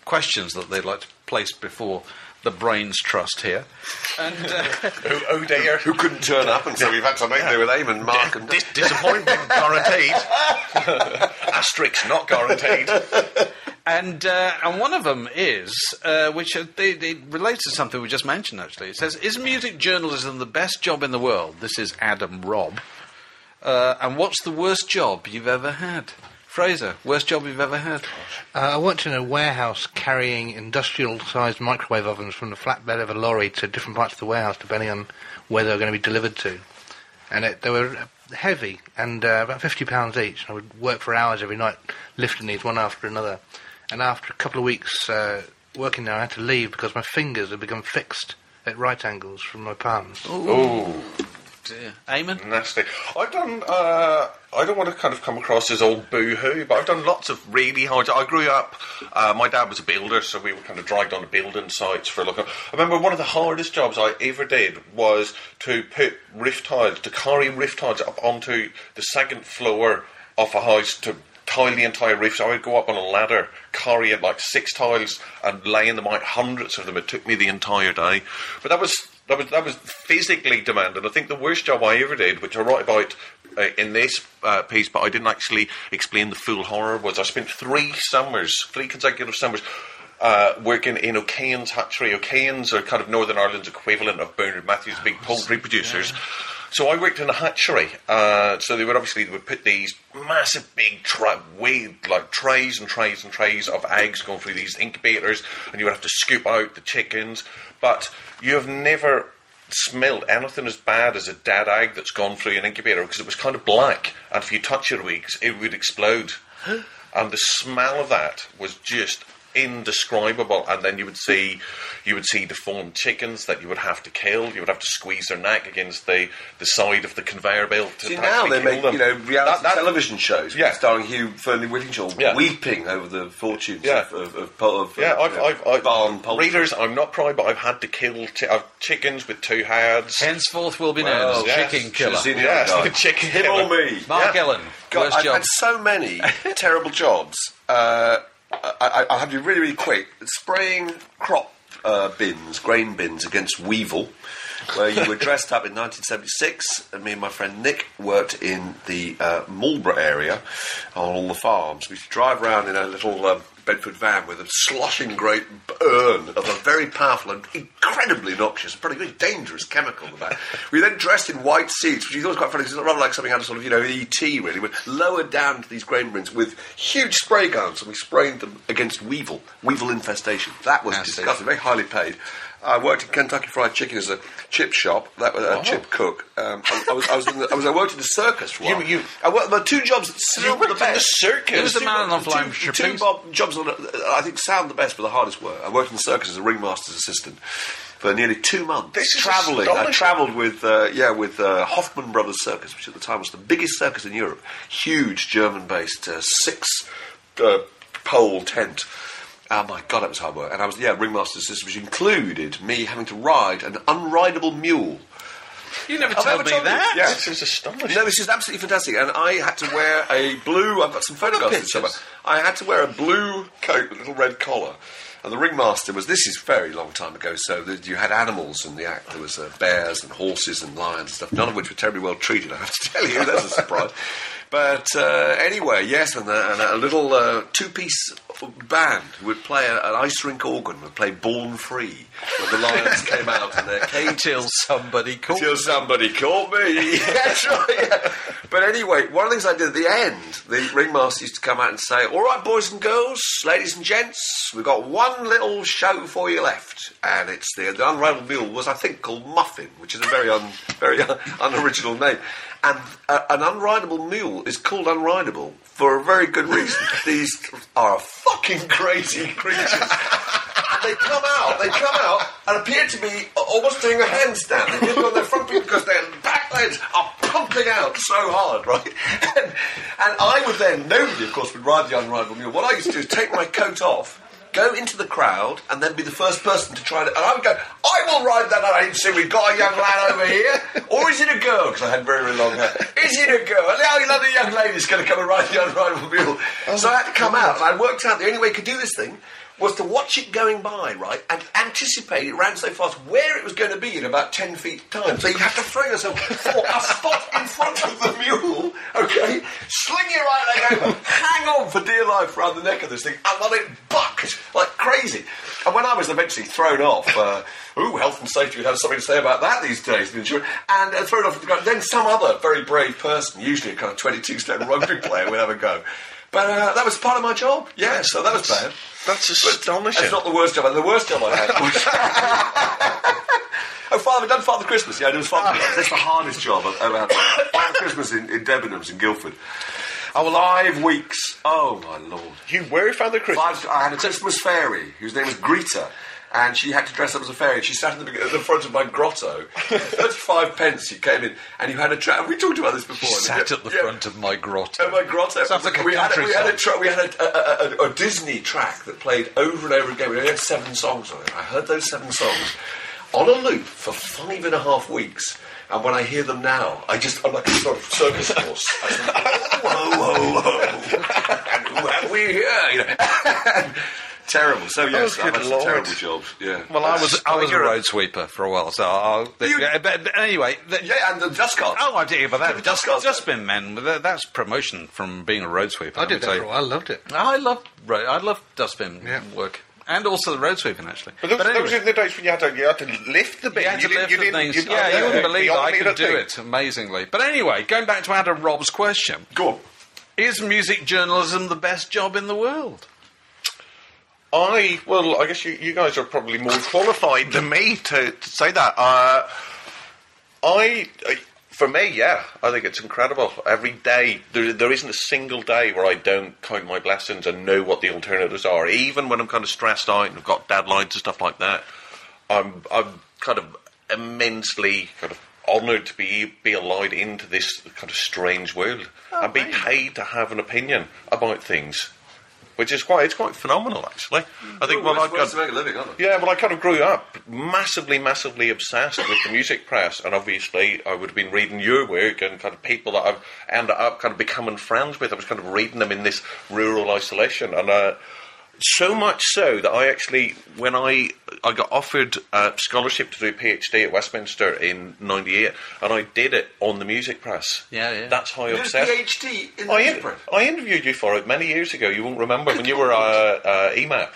questions that they'd like to place before the Brains Trust here. And uh, Oh, oh dear. Who couldn't turn up, and so we've had to make do with Eamon, Mark, and Dis- disappointment guaranteed. Asterix not guaranteed. And uh, and one of them is, uh, which uh, they, they relates to something we just mentioned. Actually, it says, "Is music journalism the best job in the world?" This is Adam Robb. Uh, and what's the worst job you've ever had, Fraser? Worst job you've ever had? Uh, I worked in a warehouse carrying industrial-sized microwave ovens from the flatbed of a lorry to different parts of the warehouse, depending on where they were going to be delivered to. And it, they were uh, heavy and uh, about fifty pounds each. I would work for hours every night lifting these one after another. And after a couple of weeks uh, working there, I had to leave because my fingers had become fixed at right angles from my palms. Oh, Dear. Eamon? nasty. I've done. Uh, I don't want to kind of come across as old boo-hoo, but I've done lots of really hard. I grew up. Uh, my dad was a builder, so we were kind of dragged on building sites for a look. I remember one of the hardest jobs I ever did was to put roof tiles, to carry roof tiles up onto the second floor of a house to tile the entire roof. So I would go up on a ladder, carrying like six tiles and laying them out, hundreds of them. It took me the entire day. But that was that was that was physically demanding. I think the worst job I ever did, which I write about uh, in this uh, piece, but I didn't actually explain the full horror, was I spent three summers, three consecutive summers. Uh, working in O'Kane's hatchery. O'Kane's are kind of Northern Ireland's equivalent of Bernard Matthews, big poultry producers. So I worked in a hatchery. Uh, so they would obviously they would put these massive big tra- way, like trays and trays and trays of eggs going through these incubators, and you would have to scoop out the chickens. But you have never smelled anything as bad as a dead egg that's gone through an incubator because it was kind of black, and if you touch your weeks, it would explode. and the smell of that was just indescribable and then you would see you would see deformed chickens that you would have to kill you would have to squeeze their neck against the, the side of the conveyor belt to See, now actually they make them. you know reality That- that- television shows Yeah. starring Hugh Fearnley-Whittingstall Yeah. weeping over the fortunes Yeah. of, of, of, of yeah, uh, I've, you know, I've, I've barn poultry. readers. I'm not proud, but I've had to kill chi- I've chickens with two heads. Henceforth will be known Well, as yes. Chicken Killer. seen the Yes, the chicken Him killer. or me. Mark Yeah. Ellen, God, worst I've job. had so many terrible jobs. Uh, I, I, I'll have be really, really quick. Spraying crop uh, bins, grain bins against weevil, where you were dressed up in 1976, and me and my friend Nick worked in the uh, Marlborough area on all the farms. We used to drive around in a little um, Bedford van with a sloshing great urn of a very powerful and incredibly noxious, probably very dangerous chemical in the back. We then dressed in white seats, which is always quite funny because it's rather like something out of sort of, you know, ET really. We're lowered down to these grain bins with huge spray guns and we sprayed them against weevil, weevil infestation. That was disgusting, very highly paid. I worked in Kentucky Fried Chicken as a chip shop, that was a chip cook. Um, I, I was, I was, in the, I was, I worked in the circus for a while. You- you- I worked, were two jobs that sound the in the best. circus? There Who's the two- man on two- flying two trippings? bob- jobs that I think sound the best, but the hardest work. I worked in the circus as a ringmaster's assistant for nearly two months. This traveling. I travelled with uh, yeah with uh, Hoffman Brothers Circus, which at the time was the biggest circus in Europe. Huge German-based uh, six uh, pole tent. Oh my god, that was hard work. And I was yeah ringmaster's assistant, which included me having to ride an unrideable mule. You never told me told you? that. Yeah. This is astonishing. No, this is absolutely fantastic. And I had to wear a blue. I've got some photographs of this. I had to wear a blue coat with a little red collar. And the ringmaster was. This is very long time ago. So you had animals in the act. There was uh, bears and horses and lions and stuff. None of which were terribly well treated. I have to tell you, that's a surprise. But uh, anyway, yes, and a, and a little uh, two-piece band who would play a, an ice rink organ. Would play "Born Free" when the lions came out in their cage. Till somebody called. Till somebody caught me. That's right. Yeah. But anyway, one of the things I did at the end, the ringmaster used to come out and say, "All right, boys and girls, ladies and gents, we've got one little show for you left, and it's the, the unrivaled mule was I think called Muffin, which is a very un, very un, unoriginal name." And uh, an unrideable mule is called unrideable for a very good reason. These are fucking crazy creatures. And they come out, they come out and appear to be almost doing a handstand. They do it on their front feet because their back legs are pumping out so hard, right? And, and I would then, nobody of course would ride the unrideable mule. What I used to do is take my coat off, go into the crowd, and then be the first person to try it. And I would go, I will ride that agency. We've got a young lad over here. Or is it a girl? Because I had very, very long hair. Is it a girl? Now another young lady's going to come and ride the unrideable mule. Oh. So I had to come out, and I worked out the only way I could do this thing was to watch it going by, right, and anticipate it ran so fast where it was going to be in about 10 feet time. So you have to throw yourself for a spot in front of the mule, okay, sling your right leg over, hang on for dear life around the neck of this thing, and let it buck like crazy. And when I was eventually thrown off, uh, ooh, health and safety would have something to say about that these days? And uh, thrown off, the ground. then some other very brave person, usually a kind of 22 stone rugby player, would have a go. But uh, that was part of my job. Yeah, so that was bad. That's astonishing. It's not the worst job. The worst job I had was. oh, Father, done Father Christmas. Yeah, it was Father Christmas. That's the hardest job I've ever had. Father Christmas in, in Debenhams in Guildford. Oh, five weeks. Oh, my lord. You were Father Christmas. Five, I had a Christmas fairy whose name was Greta. And she had to dress up as a fairy. She sat at the, at the front of my grotto. Thirty-five pence. She came in, and you had a tra- We talked about this before. Sat at the Yeah. front of my grotto. Oh my grotto! Sounds like a we had, we had a tra- we had a, a, a, Disney track that played over and over again. We only had seven songs on it. I heard those seven songs on a loop for five and a half weeks. And when I hear them now, I just I'm like a sort of circus horse. Whoa, whoa, whoa! and who have we here? You know. terrible. So yes, Oh, I've good had some terrible jobs. Yeah. Well, I was I was a you're road sweeper for a while, so I'll, You- yeah, but, but anyway, the, Yeah, and the dust cart. Oh, I did, but that The dust carts. dustbin men. That's promotion from being a road sweeper. I did that for a while. I loved it. I love ro- I love dustbin Yeah. work, and also the road sweeping actually. But those, But those were the days when you had to, you had to lift the bin. you had to didn't- lift you the things. you yeah, you wouldn't believe I could do thing. it amazingly. But anyway, going back to Adam Rob's question: Go on. Is music journalism the best job in the world? I well, I guess you, you guys are probably more qualified than me to, to say that. Uh, I, I, for me, yeah, I think it's incredible. Every day, there, there isn't a single day where I don't count my blessings and know what the alternatives are. Even when I'm kind of stressed out and I've got deadlines and stuff like that, I'm I'm kind of immensely kind of honoured to be be allowed into this kind of strange world and be paid to have an opinion about things. Which is quite, it's quite phenomenal, actually. I think, well, I've got, to make a living, yeah, well, I kind of grew up massively, massively obsessed with the music press, and obviously I would have been reading your work and kind of people that I've ended up kind of becoming friends with. I was kind of reading them in this rural isolation, and uh, so much so that I actually, when I I got offered a scholarship to do a PhD at Westminster in '98, and I did it on the music press. Yeah, yeah. That's how You did a obsessed. PhD in the I, music in- I interviewed you for it many years ago. You won't remember when you were uh, uh, EMAP.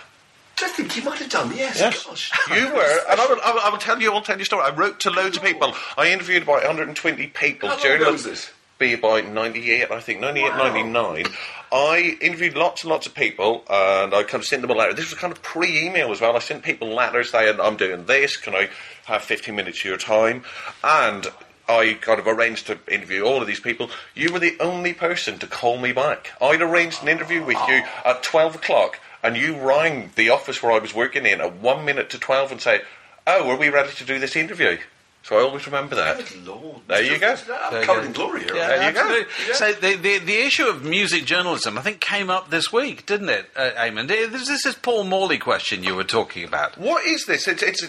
I think you might have done. Yes. Yes, Gosh. you were, and I will, I, will, tell you. I'll tell you a story. I wrote to loads of people. I interviewed about 120 people. How long during ago the- was this? Be about 98, I think, 98, Wow. 99. I interviewed lots and lots of people, and I kind of sent them a letter. This was kind of pre-email as well. I sent people letters saying, "I'm doing this. Can I have 15 minutes of your time?" And I kind of arranged to interview all of these people. You were the only person to call me back. I'd arranged an interview with you at 12 o'clock, and you rang the office where I was working in at one minute to 12 and say, "Oh, are we ready to do this interview?" So I always remember that. Good Lord. There you go. I'm covered in glory here. Yeah, There you go. absolutely. So the, the the issue of music journalism, I think, came up this week, didn't it, uh, Eamon? This this is Paul Morley question you were talking about. What is this? It's, it's,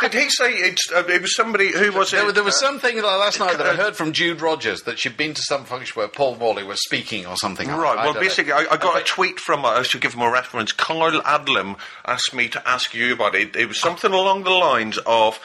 did he say it's, uh, it was somebody who was There, it? there was something like last night that I heard from Jude Rogers that she'd been to some function where Paul Morley was speaking or something. Right. I Well, don't basically, I, I got a tweet from. Uh, I should give him a reference. Carl Adlam asked me to ask you about it. It was something along the lines of,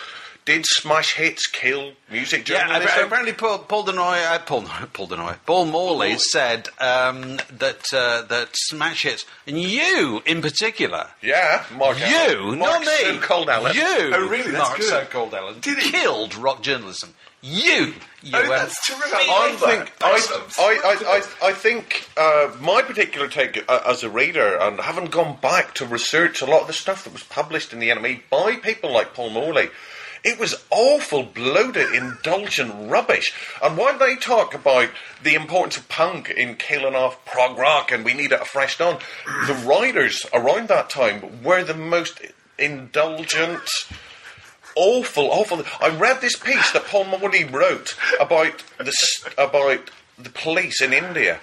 "Did smash hits kill music Yeah, journalism?" appa- apparently Paul, Paul Du Noyer, uh, Paul, Paul Du Noyer, Paul Morley said um, that uh, that smash hits, and you in particular, yeah, Mark. you, Ellen. not me, So called Ellen. you, Oh, really? That's Mark good. so called Ellen, Did he? killed rock journalism. You, you, Oh, that's terrific. I I think. I, I, I, I, I think uh, my particular take uh, as a reader, and having gone back to research a lot of the stuff that was published in the NME by people like Paul Morley, it was awful, bloated, indulgent rubbish. And while they talk about the importance of punk in killing off prog rock and we need it fresh on, the writers around that time were the most indulgent awful, awful. I read this piece that Paul Morley wrote about the about the police in India.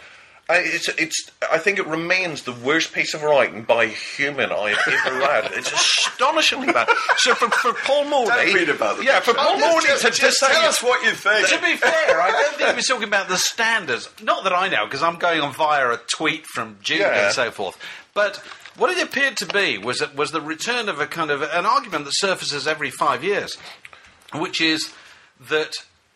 Uh, it's, it's, I think it remains the worst piece of writing by a human I have ever read. It's astonishingly bad. So for, for Paul Morley, Don't read about them. yeah, for Paul Just- Morley just- to, just say tell us what you think. To be fair, I don't think he was talking about the standards. Not that I know, because I'm going on via a tweet from Jude Yeah. and so forth. But What it appeared to be was that was the return of a kind of an argument that surfaces every five years, which is that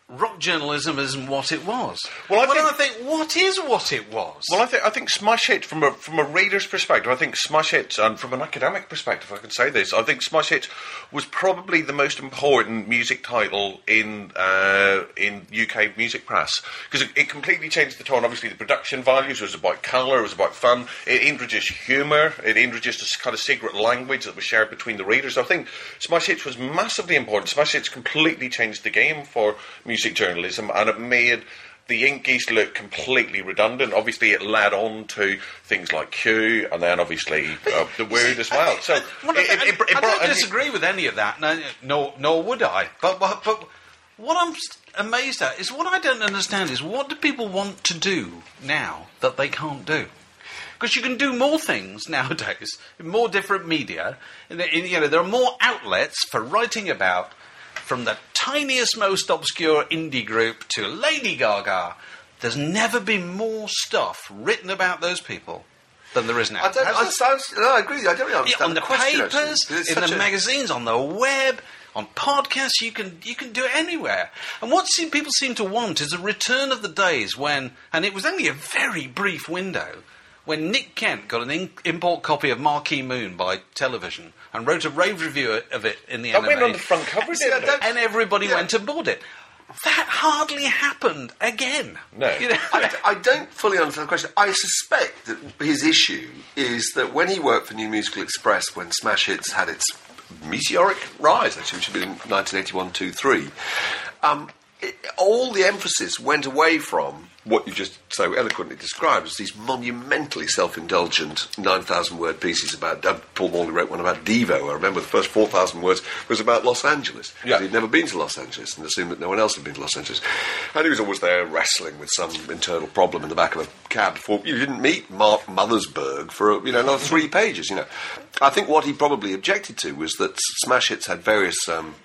rock journalism isn't what it was. Well, I Well, think- I think what is what it was? Well, I think I think Smash Hit from a from a reader's perspective, I think Smash Hit, and from an academic perspective, I can say this. I think Smash Hit was probably the most important music title in uh, in UK music press because it, it completely changed the tone. Obviously, the production values it was about colour, it was about fun. It introduced humour. It introduced a kind of secret language that was shared between the readers. I think Smash Hits was massively important. Smash Hits completely changed the game for music journalism, and it made the Inkies look completely redundant. Obviously, it led on to things like Q, and then obviously uh, the Word as well. So Well, it, it, it, it I don't disagree with any of that. No, no, nor would I. But, but, but what I'm amazed at is what I don't understand is what do people want to do now that they can't do? Because you can do more things nowadays, in more different media. In, in, you know, there are more outlets for writing about, from the tiniest, most obscure indie group to Lady Gaga. There's never been more stuff written about those people than there is now. I don't. I, sounds, no, I agree. I don't really Yeah, understand on the actually, papers, in the a- magazines, on the web, on podcasts. You can you can do it anywhere. And what seem, people seem to want is a return of the days when, and it was only a very brief window, when Nick Kent got an in, import copy of Marquee Moon by television and wrote a rave review of it in the That went on the front cover, didn't it? and everybody Yeah. went and bought it. That hardly happened again. No. You know? I, I don't fully understand the question. I suspect that his issue is that when he worked for New Musical Express, when Smash Hits had its meteoric rise, actually, which had been in 1981 2 3, um, it, all the emphasis went away from what you just so eloquently described as these monumentally self-indulgent 9,000 word pieces about uh, Paul Morley wrote one about Devo I remember the first 4,000 words was about Los Angeles Yeah. he'd never been to Los Angeles and assumed that no one else had been to Los Angeles and he was always there wrestling with some internal problem in the back of a cab before you didn't meet Mark Mothersbaugh for you know another three pages you know I think what he probably objected to was that Smash Hits had various um,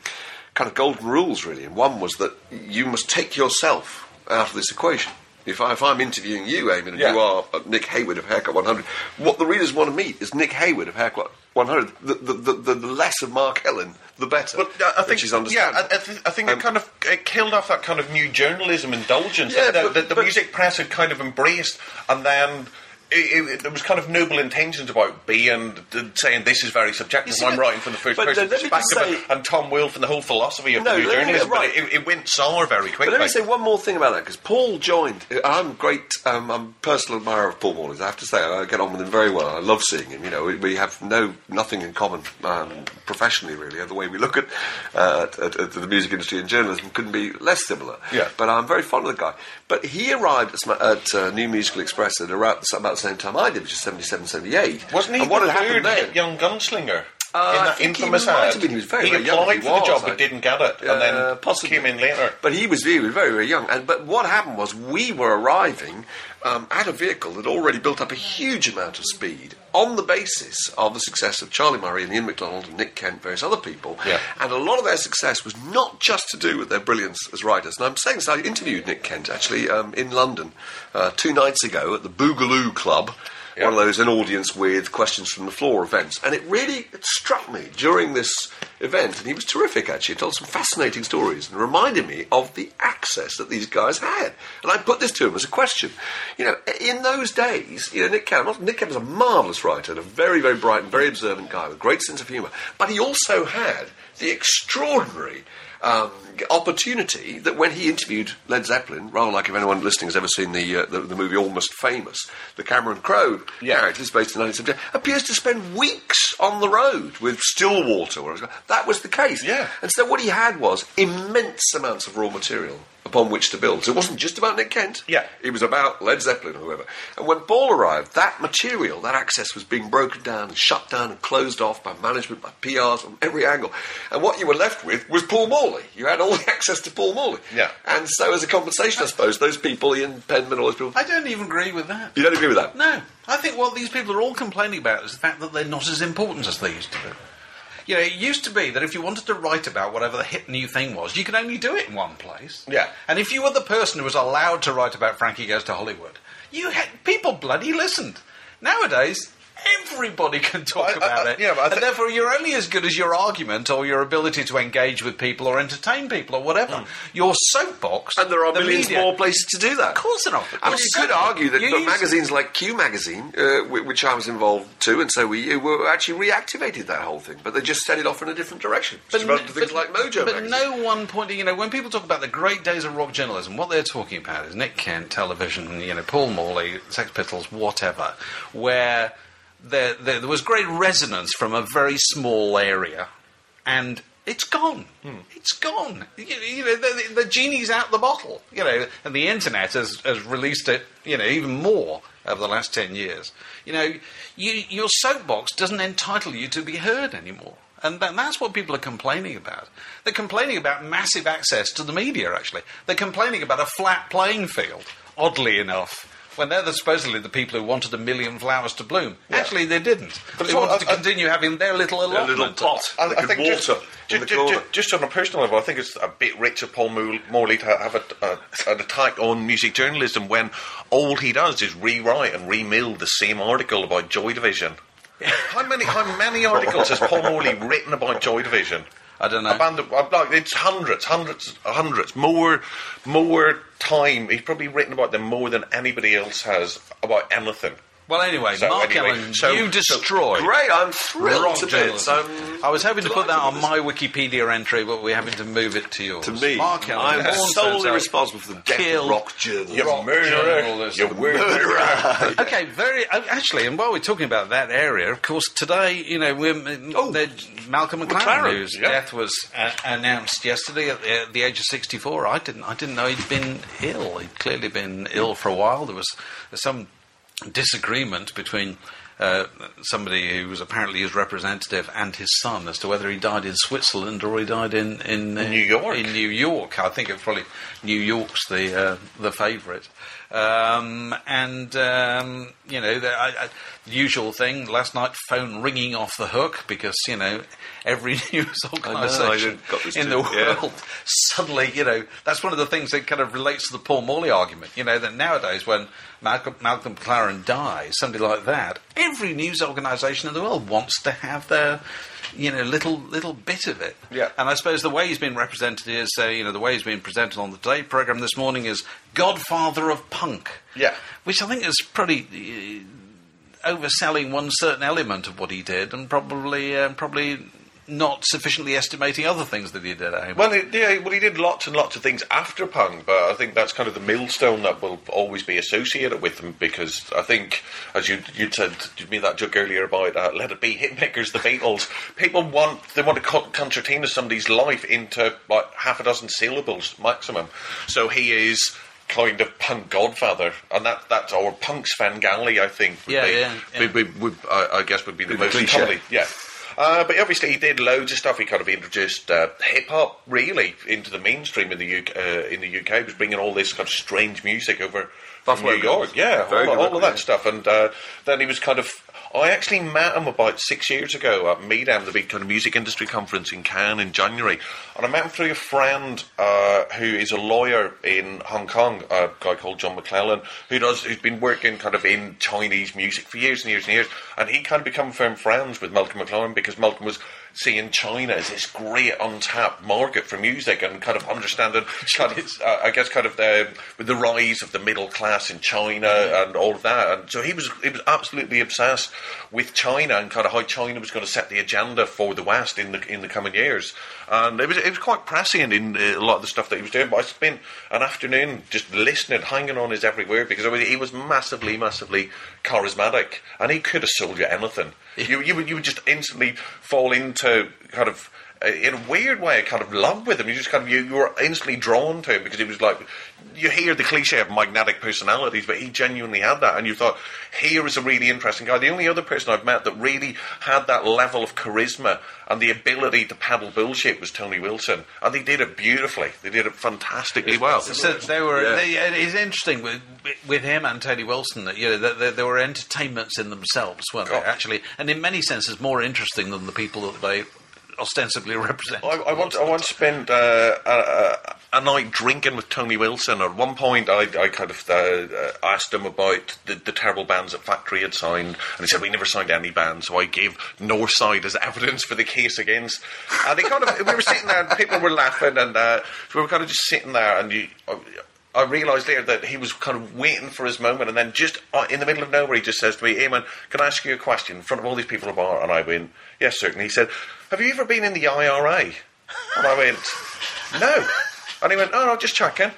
kind of golden rules, really. And one was that you must take yourself out of this equation. If, I, if I'm interviewing you, Eamon, and Yeah. you are uh, Nick Heyward of Haircut 100, what the readers want to meet is Nick Heyward of Haircut 100. The, the, the, the, less of Mark Ellen, the better. But I think, is understandable. yeah, I, I, th- I think Um, it kind of it killed off that kind of new journalism indulgence Yeah, that the, but- the but- music press had kind of embraced, and then. It, it, there was kind of noble intentions about being d- saying this is very subjective. See, I'm writing from the first person me perspective, say- and Tom and the whole philosophy of No, the new let me- journalism. right. But it, it went sour very quickly. But let me say one more thing about that because Paul joined. I'm a great. Um, I'm a personal admirer of Paul Morley's. I have to say, I get on with him very well. I love seeing him. You know, we, we have no nothing in common um, professionally, really. The way we look at, uh, at, at, the music industry and journalism couldn't be less similar. Yeah. But I'm very fond of the guy. But he arrived at, at uh, New Musical Express at around about same time I did, which is 77, 78. Wasn't he And what the had happened weird then? young gunslinger? Uh, in that he infamous might ad. been. He was very, He very young. applied He for the job I- but didn't get it, and Uh, then possibly. came in later. But he was, he was very, very young. And but what happened was we were arriving um, at a vehicle that already built up a huge amount of speed on the basis of the success of Charlie Murray and Ian McDonald and Nick Kent, various other people. Yeah. And a lot of their success was not just to do with their brilliance as writers. And I'm saying this, I interviewed Nick Kent actually um, in London uh, two nights ago at the Boogaloo Club. Yeah. One of those an audience with questions from the floor events, and it really it struck me during this event, and he was terrific actually. He told some fascinating stories and reminded me of the access that these guys had. And I put this to him as a question. You know, in those days, you know, Nick Kent, Nick Kent was a marvellous writer and a very, very bright and very observant guy with a great sense of humour. But he also had the extraordinary um, opportunity that when he interviewed Led Zeppelin, rather like if anyone listening has ever seen the uh, the, the movie Almost Famous, the Cameron Crowe Yeah. character, is based in 1970, appears to spend weeks on the road with Stillwater. That was the case. Yeah. And so what he had was immense amounts of raw material upon which to build. So it wasn't just about Nick Kent. Yeah. It was about Led Zeppelin or whoever. And when Paul arrived, that material, that access was being broken down and shut down and closed off by management, by PRs, from every angle. And what you were left with was Paul Morley. You had all the access to Paul Morley. Yeah. And so as a compensation, I suppose, those people, Ian Penman, all those people... I don't even agree with that. You don't agree with that? No, I think what these people are all complaining about is the fact that they're not as important as they used to be. You know, it used to be that if you wanted to write about whatever the hit new thing was, you could only do it in one place. Yeah. And if you were the person who was allowed to write about Frankie Goes to Hollywood, you had people bloody listened. Nowadays, everybody can talk I- I- about I- it. yeah, but I and therefore, you're only as good as your argument or your ability to engage with people or entertain people or whatever. Your soapbox. And there are the millions media- more places to do that. Of course there are. I mean, you could argue that you use- magazines like Q Magazine, uh, which I was involved too, and so we you, were actually reactivated that whole thing, but they just set it off in a different direction. But, n- to things like Mojo But magazine. no one pointing, you know, when people talk about the great days of rock journalism, what they're talking about is Nick Kent, television, you know, Paul Morley, Sex Pistols, whatever, where there, there, there was great resonance from a very small area, and it's gone. Hmm. It's gone. You, you know, the, the, genie's out the bottle. You know, and the internet has, has released it. You know, even more over the last ten years. You know, you, your soapbox doesn't entitle you to be heard anymore. And that, that's what people are complaining about. They're complaining about massive access to the media, actually. They're complaining about a flat playing field, oddly enough, when they're the, supposedly the people who wanted a million flowers to bloom. Actually, they didn't. But they so, wanted to I- I- continue having their little a allotment. little pot. I, they I think water just, in ju- the ju- ju- just on a personal level, I think it's a bit rich of Paul Mo- Morley to have a, a, an attack on music journalism when all he does is rewrite and remill the same article about Joy Division. how many how many articles has Paul Morley written about Joy Division? I don't know. Uh, like, it's hundreds, hundreds, hundreds. More, more time. He's probably written about them more than anybody else has about anything. Well, anyway, So Mark anyway, Ellen, so- you so- Great, I'm thrilled to bits. journalism. I'm was hoping to put that on my Wikipedia entry, but we're having to move it to yours. To me, Mark Ellen, I'm solely responsible for the death rock journalism. You rock murderer! You murderer! okay, very uh, actually, and while we're talking about that area, of course, today, you know, we're Oh, the- Malcolm McLaren, McLaren, whose yeah. death was uh, announced yesterday at the, at the age of sixty-four. I didn't, I didn't know he'd been ill. He'd clearly been ill for a while. There was some disagreement between. Uh, somebody who was apparently his representative and his son as to whether he died in Switzerland or he died in in, uh, New York. In New York, I think it probably New York's the uh, the favourite. Um, and um, you know the, I, I, usual thing. Last night, phone ringing off the hook because you know every news organisation in the yeah. world suddenly, you know, that's one of the things that kind of relates to the Paul Morley argument. You know that nowadays, when Malcolm, Malcolm McLaren dies, somebody like that, every news organisation in the world wants to have their you know, little little bit of it. Yeah. And I suppose the way he's been represented is, uh, you know, the way he's been presented on the Today program this morning is Godfather of Punk. Yeah. Which I think is pretty uh, overselling one certain element of what he did, and probably uh, probably not sufficiently estimating other things that he did. I Well, it, yeah, well, he did lots and lots of things after punk, but I think that's kind of the millstone that will always be associated with him because I think, as you you said, you made that joke earlier about uh, let it be hitmakers, the Beatles. People want they want to cut concertina somebody's life into like half a dozen syllables maximum. So he is kind of punk godfather, and that that's or punk's Svengali, I think. Would Yeah, be, yeah, yeah. Would, would, would, I, I guess would be the the most cliche. commonly yeah. Uh, but obviously, he did loads of stuff. He kind of introduced uh, hip hop really into the mainstream in the UK. Uh, in the UK, he was bringing all this kind of strange music over from New York. Bills. Yeah, Very all, all of that yeah. stuff. And uh, then he was kind of. I actually met him about six years ago at MIDEM, the big kind of music industry conference in Cannes in January. And I met him through a friend uh, who is a lawyer in Hong Kong, a guy called John McClellan, who does who's been working kind of in Chinese music for years and years and years. And he kind of become firm friends with Malcolm McLaren because Malcolm was seeing China as this great untapped market for music and kind of understanding kind of uh, I guess kind of the with the rise of the middle class in China and all of that. And so he was he was absolutely obsessed with China and kind of how China was going to set the agenda for the West in the in the coming years and it was it was quite prescient in uh, a lot of the stuff that he was doing but I spent an afternoon just listening hanging on his every word because I mean, he was massively massively charismatic and he could have sold you anything. You you would you would just instantly fall into kind of in a weird way, I kind of love with him. You just kind of you, you were instantly drawn to him because he was like you hear the cliche of magnetic personalities, but he genuinely had that, and you thought here is a really interesting guy. The only other person I've met that really had that level of charisma and the ability to paddle bullshit was Tony Wilson, and they did it beautifully. They did it fantastically well. So they were. Yeah. They, it's interesting with with him and Tony Wilson that you know that they, they were entertainments in themselves, weren't they? Oh. Actually, and in many senses more interesting than the people that they ostensibly represent. I, I once I once spent uh, a, a, night drinking with Tony Wilson. At one point, I, I kind of uh, uh, asked him about the, the terrible bands that Factory had signed, and he said we never signed any band. So I gave Northside as evidence for the case against. And he kind of we were sitting there, and people were laughing, and uh, we were kind of just sitting there, and you. I realised later that he was kind of waiting for his moment, and then just uh, in the middle of nowhere, he just says to me, Eamon, can I ask you a question in front of all these people at bar? And I went, yes, certainly. He said, have you ever been in the IRA? And I went, no. And he went, oh, no, just checking.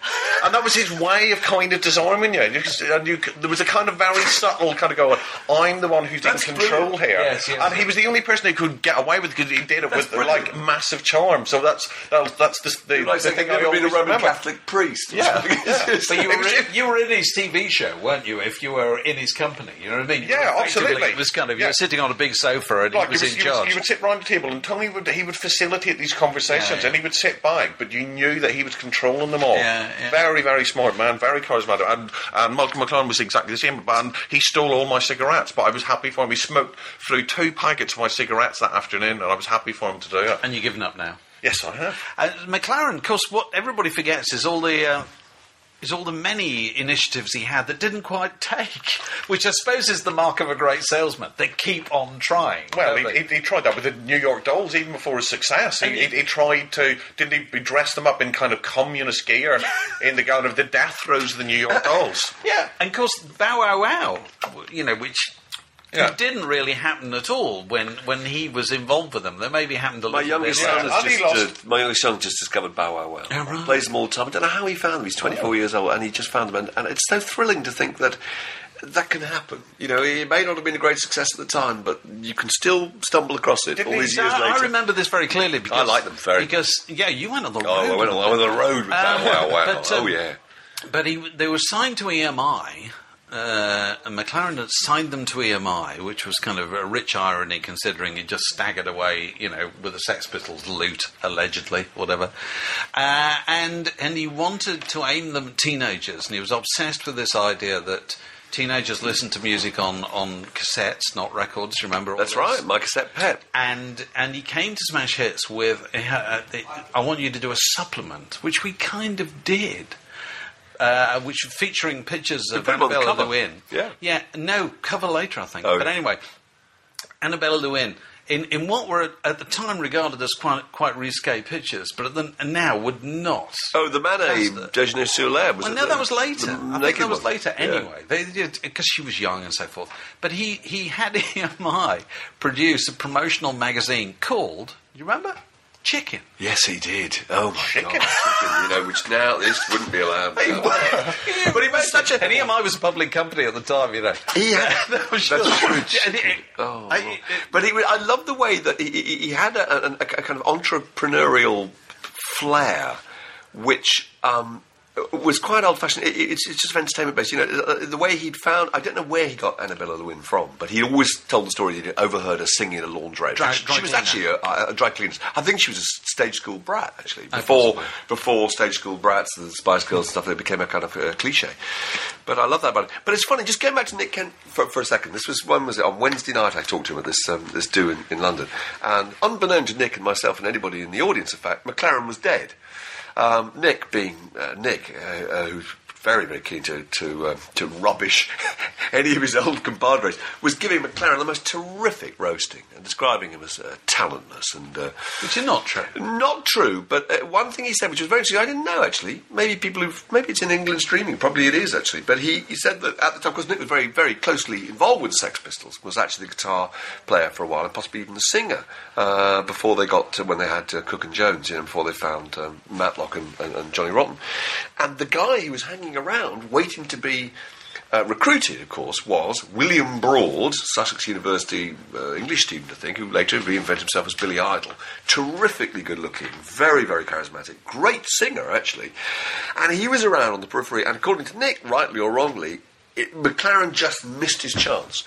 And that was his way of kind of disarming you. And, you, there was a kind of very subtle kind of going, I'm the one who's That's in control brilliant. here. Yes, yes, and he was the only person who could get away with it because he did it with brilliant. like massive charm. So that's that, that's the, the, Like the thing I've been a Roman remember. Catholic priest. Yeah, yeah. But you were, was- in, you were in his TV show, weren't you? If you were in his company, you know what I mean? Yeah, absolutely. It was kind of you Yeah. were sitting on a big sofa and Like, he was you in would- you would- charge. You would sit round the table, and Tony would he would facilitate these conversations, yeah. and he would sit back, but you knew that he was controlling them all. Yeah, yeah. Very, very smart man, very charismatic, and, and Malcolm McLaren was exactly the same. And he stole all my cigarettes, but I was happy for him. He smoked through two packets of my cigarettes that afternoon, and I was happy for him to do it. and you're giving up now. Yes, I have. Uh, McLaren, of course, what everybody forgets is all the. Uh, is all the many initiatives he had that didn't quite take, which I suppose is the mark of a great salesman. They keep on trying. Well, he, he, tried that with the New York Dolls even before his success. He, he, he- he tried to, didn't he, dress them up in kind of communist gear in the kind of the death throes of the New York Dolls. Yeah, and of course, Bow Wow Wow, you know, which Yeah. didn't really happen at all when, when he was involved with them. They maybe happened a My little youngest bit. Yeah, son has just uh, my youngest son just discovered Bow Wow Wow. Oh, right. Plays them all the time. I don't know how he found them. He's 24 years old and he just found them, and, and it's so thrilling to think that. That can happen. You know, it may not have been a great success at the time, but you can still stumble across it Didn't all these So years I, later. I remember this very clearly because I like them very- because yeah, you went on the road. Oh, I went on, on the road with Bow Um, Wow Wow. but, um, oh, yeah. But he, they were signed to EMI, uh, and McLaren had signed them to EMI, which was kind of a rich irony considering he just staggered away, you know, with the Sex Pistols loot, allegedly, whatever. Uh, and, and he wanted to aim them at teenagers, and he was obsessed with this idea that teenagers listen to music on, on cassettes, not records, remember That's this? right, my cassette pet. and and he came to Smash Hits with uh, I want you to do a supplement, which we kind of did. Uh, which featuring pictures of put 'em on Annabella. Lewin. Yeah. yeah, no cover later, I think. Oh. But anyway, Annabella Lwin in, in what were at, the time regarded as quite quite risque pictures, but and now would not. Oh, the Manet the- Déjeuner sur l'herbe. Well, it no, the- that was later. I think that was one? later anyway. They did because she was young and so forth. But he he had EMI produce a promotional magazine called. You remember? Chicken. Yes, he did. Oh my Chicken. god, chicken! You know, which now this wouldn't be allowed. but he was such a. And EMI was a public company at the time, you know. He had, That was that's just- true. Chicken. Oh, I- but he, I love the way that he, he, he had a, a, a kind of entrepreneurial flair, which um, was quite old-fashioned. It, it's, it's just entertainment based. You know, uh, the way he'd found. I don't know where he got Annabella Lwin from, but he always told the story that he'd overheard her singing a laundrette. Dry- she dry was actually a, a dry cleaner. I think she was a stage school brat actually before before stage school brats, and the Spice Girls and stuff. They became a kind of uh, cliche. But I love that about it. But it's funny. Just going back to Nick Kent for, for a second. This was when was it on Wednesday night? I talked to him at this um, this do in, in London, and unbeknown to Nick and myself and anybody in the audience, in fact, McLaren was dead. Um, Nick, being uh, Nick, uh, uh, who's very, very keen to to, um, to rubbish any of his old compadres, was giving McLaren the most terrific roasting and describing him as uh, talentless and uh, Which is not true. not true, but uh, one thing he said, which was very interesting, I didn't know actually. Maybe people who, maybe it's in England's Dreaming, probably it is actually. But he, he said that at the time, because Nick was very, very closely involved with the Sex Pistols, was actually the guitar player for a while, and possibly even the singer uh, before they got to when they had uh, Cook and Jones, you know, before they found um, Matlock and, and, and Johnny Rotten. And the guy who was hanging around, waiting to be uh, recruited, of course, was William Broad, Sussex University uh, English student, I think, who later reinvented himself as Billy Idol. Terrifically good looking, very, very charismatic, great singer, actually. And he was around on the periphery, and according to Nick, rightly or wrongly, it, McLaren just missed his chance.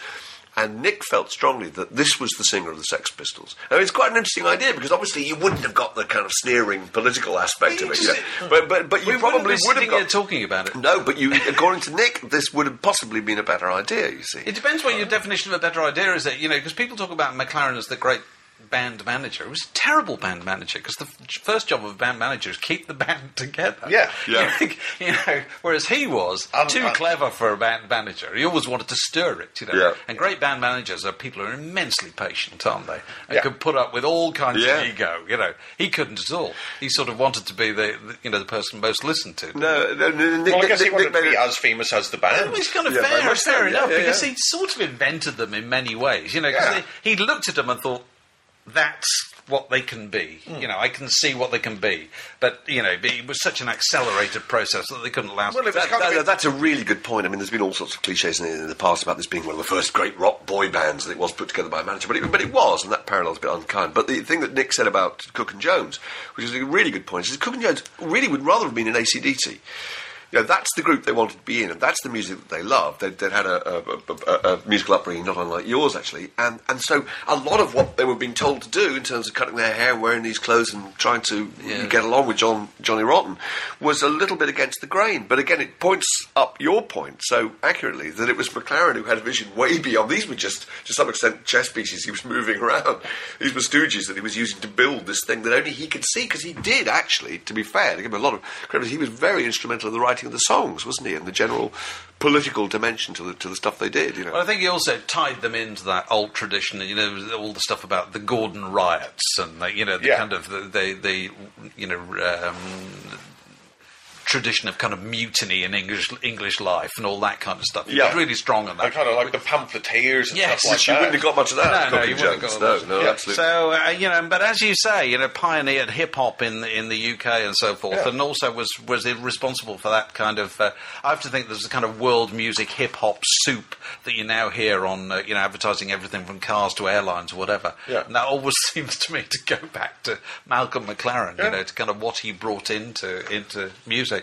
And Nick felt strongly that this was the singer of the Sex Pistols. Now, it's quite an interesting idea because obviously you wouldn't have got the kind of sneering political aspect of it. you know. But, but, but you we probably would have sitting here got. talking about it. No, but you, according to Nick, this would have possibly been a better idea. You see, It depends what your definition of a better idea is. That you know, because people talk about McLaren as the great band manager. He was a terrible band manager because the f- first job of a band manager is keep the band together. Yeah, yeah. you know, whereas he was Um, too uh, clever for a band manager. He always wanted to stir it, you know. Yeah. And great band managers are people who are immensely patient, aren't they? And Yeah. can put up with all kinds Yeah. of ego. You know, he couldn't at all. He sort of wanted to be the, the you know the person most listened to. No, no, no, Nick, Well, I guess he Nick- wanted Nick to be as famous as the band. Well, it's kind of Yeah, very fair, so, fair yeah, enough yeah, because yeah. he sort of invented them in many ways. You know, 'cause Yeah. he, he looked at them and thought, "That's what they can be." Hmm. You know, I can see what they can be. But you know, it was such an accelerated process that they couldn't last. Well, it That- that- a- that's a really good point. I mean, there's been all sorts of cliches in, in the past about this being one of the first great rock boy bands that it was put together by a manager, but it, but it was, and that parallel's a bit unkind. But the thing that Nick said about Cook and Jones, which is a really good point, is Cook and Jones really would rather have been in ACDC. You know, that's the group they wanted to be in, and that's the music that they loved. They'd, they'd had a, a, a, a musical upbringing not unlike yours, actually, and and so a lot of what they were being told to do in terms of cutting their hair, wearing these clothes, and trying to Yeah. get along with John Johnny Rotten was a little bit against the grain. But again, it points up your point so accurately that it was McLaren who had a vision way beyond. These were just, to some extent, chess pieces he was moving around. These were stooges that he was using to build this thing that only he could see because he did actually. To be fair, to give him a lot of credit, he was very instrumental in the writing of the songs, wasn't he? And the general political dimension to the to the stuff they did. You know. Well, I think he also tied them into that old tradition, you know, all the stuff about the Gordon riots and, the, you know, the Yeah. kind of the, the, the you know, um, tradition of kind of mutiny in English English life and all that kind of stuff. He Yeah. was really strong on I that. kind of like the pamphleteers and Yes, stuff like you that. wouldn't have got much of that. No, no, you wouldn't have got No, much. no, absolutely. So uh, you know, but as you say, you know, pioneered hip hop in the, in the UK and so forth, Yeah. and also was was responsible for that kind of. Uh, I have to think there's a kind of world music hip hop soup that you now hear on uh, you know advertising everything from cars to airlines or whatever. Yeah. And that always seems to me to go back to Malcolm McLaren. Yeah. You know, to kind of what he brought into into music.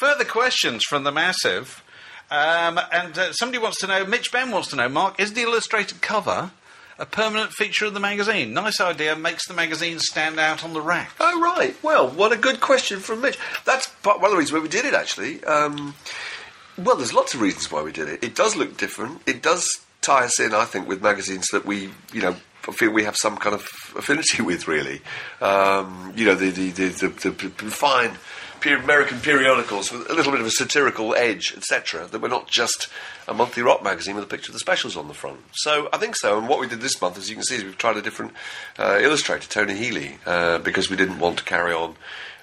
Further questions from the massive. Um, and uh, somebody wants to know, Mitch Benn wants to know, Mark, is the illustrated cover a permanent feature of the magazine? Nice idea, makes the magazine stand out on the rack. Oh right. Well, what a good question from Mitch. That's part, one of the reasons why we did it. Actually, um, well, there's lots of reasons why we did it. It does look different. It does tie us in, I think, with magazines that we, you know, feel we have some kind of affinity with. Really, um, you know, the the, the, the, the fine. American periodicals with a little bit of a satirical edge, etc. That we're not just a monthly rock magazine with a picture of the specials on the front. So I think so. And what we did this month, as you can see, is we've tried a different uh, illustrator, Tony Healy, uh, because we didn't want to carry on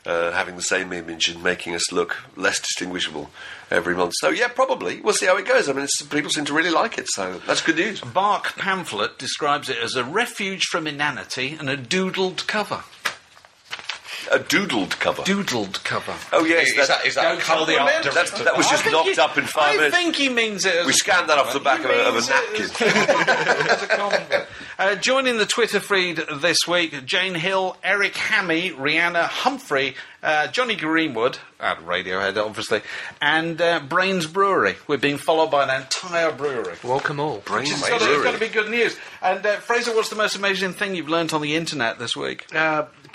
uh, having the same image and making us look less distinguishable every month. So yeah, probably we'll see how it goes. I mean, it's, people seem to really like it, so that's good news. Bark Pamphlet describes it as a refuge from inanity and a doodled cover. A doodled cover. Doodled cover. oh yes, Is that, is that a the compliment? art That's- that was just think knocked he- up in five I minutes. I think he means it as we a scanned that off the back of a, of a it napkin. a. Uh, joining the Twitter feed this week, Jane Hill, Eric Hammy, Rihanna Humphrey, uh, Jonny Greenwood, out of Radiohead, obviously, and uh, Brains Brewery. We're being followed by an entire brewery. Welcome all. Brains It's got, to, it's got to be good news. And uh, Fraser, what's the most amazing thing you've learnt on the internet this week?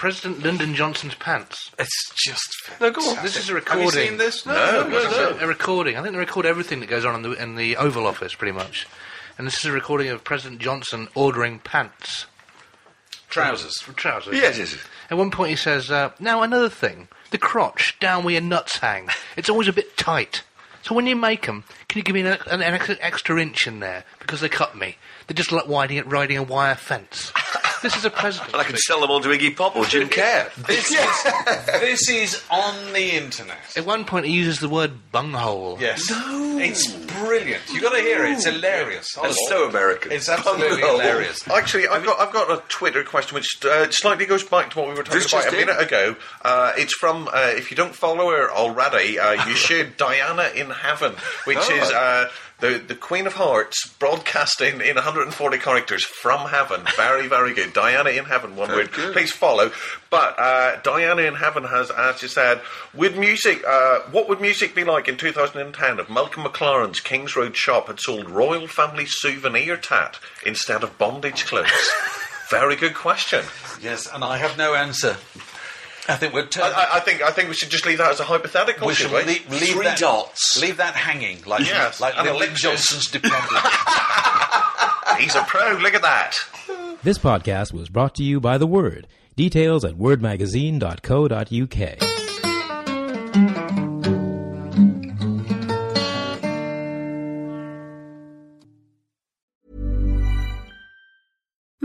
President Lyndon Johnson's pants. It's just No, go on. This is a recording. Have you seen this? No, This is a, a recording. I think they record everything that goes on in the, in the Oval Office, pretty much. And this is a recording of President Johnson ordering pants. Trousers. Trousers. Yes, yes. At one point he says, uh, now another thing. The crotch, down where your nuts hang. It's always a bit tight. So when you make them, can you give me an, an, an extra, extra inch in there? Because they cut me. They're just like riding, riding a wire fence. this is a president. And I can sell them on to Iggy Pop or Jim Kerr. This is this is on the internet. At one point he uses the word bunghole. Yes. It's brilliant. You've got to hear it. It's hilarious. That's so American. It's absolutely Bunghole. hilarious. Actually, I've got I've got a Twitter question which uh, slightly goes back to what we were talking This about just a in. minute ago. Uh, it's from uh, if you don't follow her already, uh, you should. Diana in Heaven, which Oh. is uh, the the Queen of Hearts broadcasting in 140 characters from heaven. Very very good. Diana in Heaven, one Very word. good. Please follow. But uh, Diana in Heaven has actually said, with music, uh, what would music be like in 2010 if Malcolm McLaren's Kings Road shop had sold Royal Family souvenir tat instead of bondage clothes? Very good question. Yes, and I have no answer. I think we're I, turning. I, I think I think we should just leave that as a hypothetical. we should should we? leave, leave Three that, dots. Leave that hanging, like Yes, like and Lyndon. Johnson's dependent. He's a pro. Look at that. This podcast was brought to you by The Word. Details at wordmagazine.co.uk.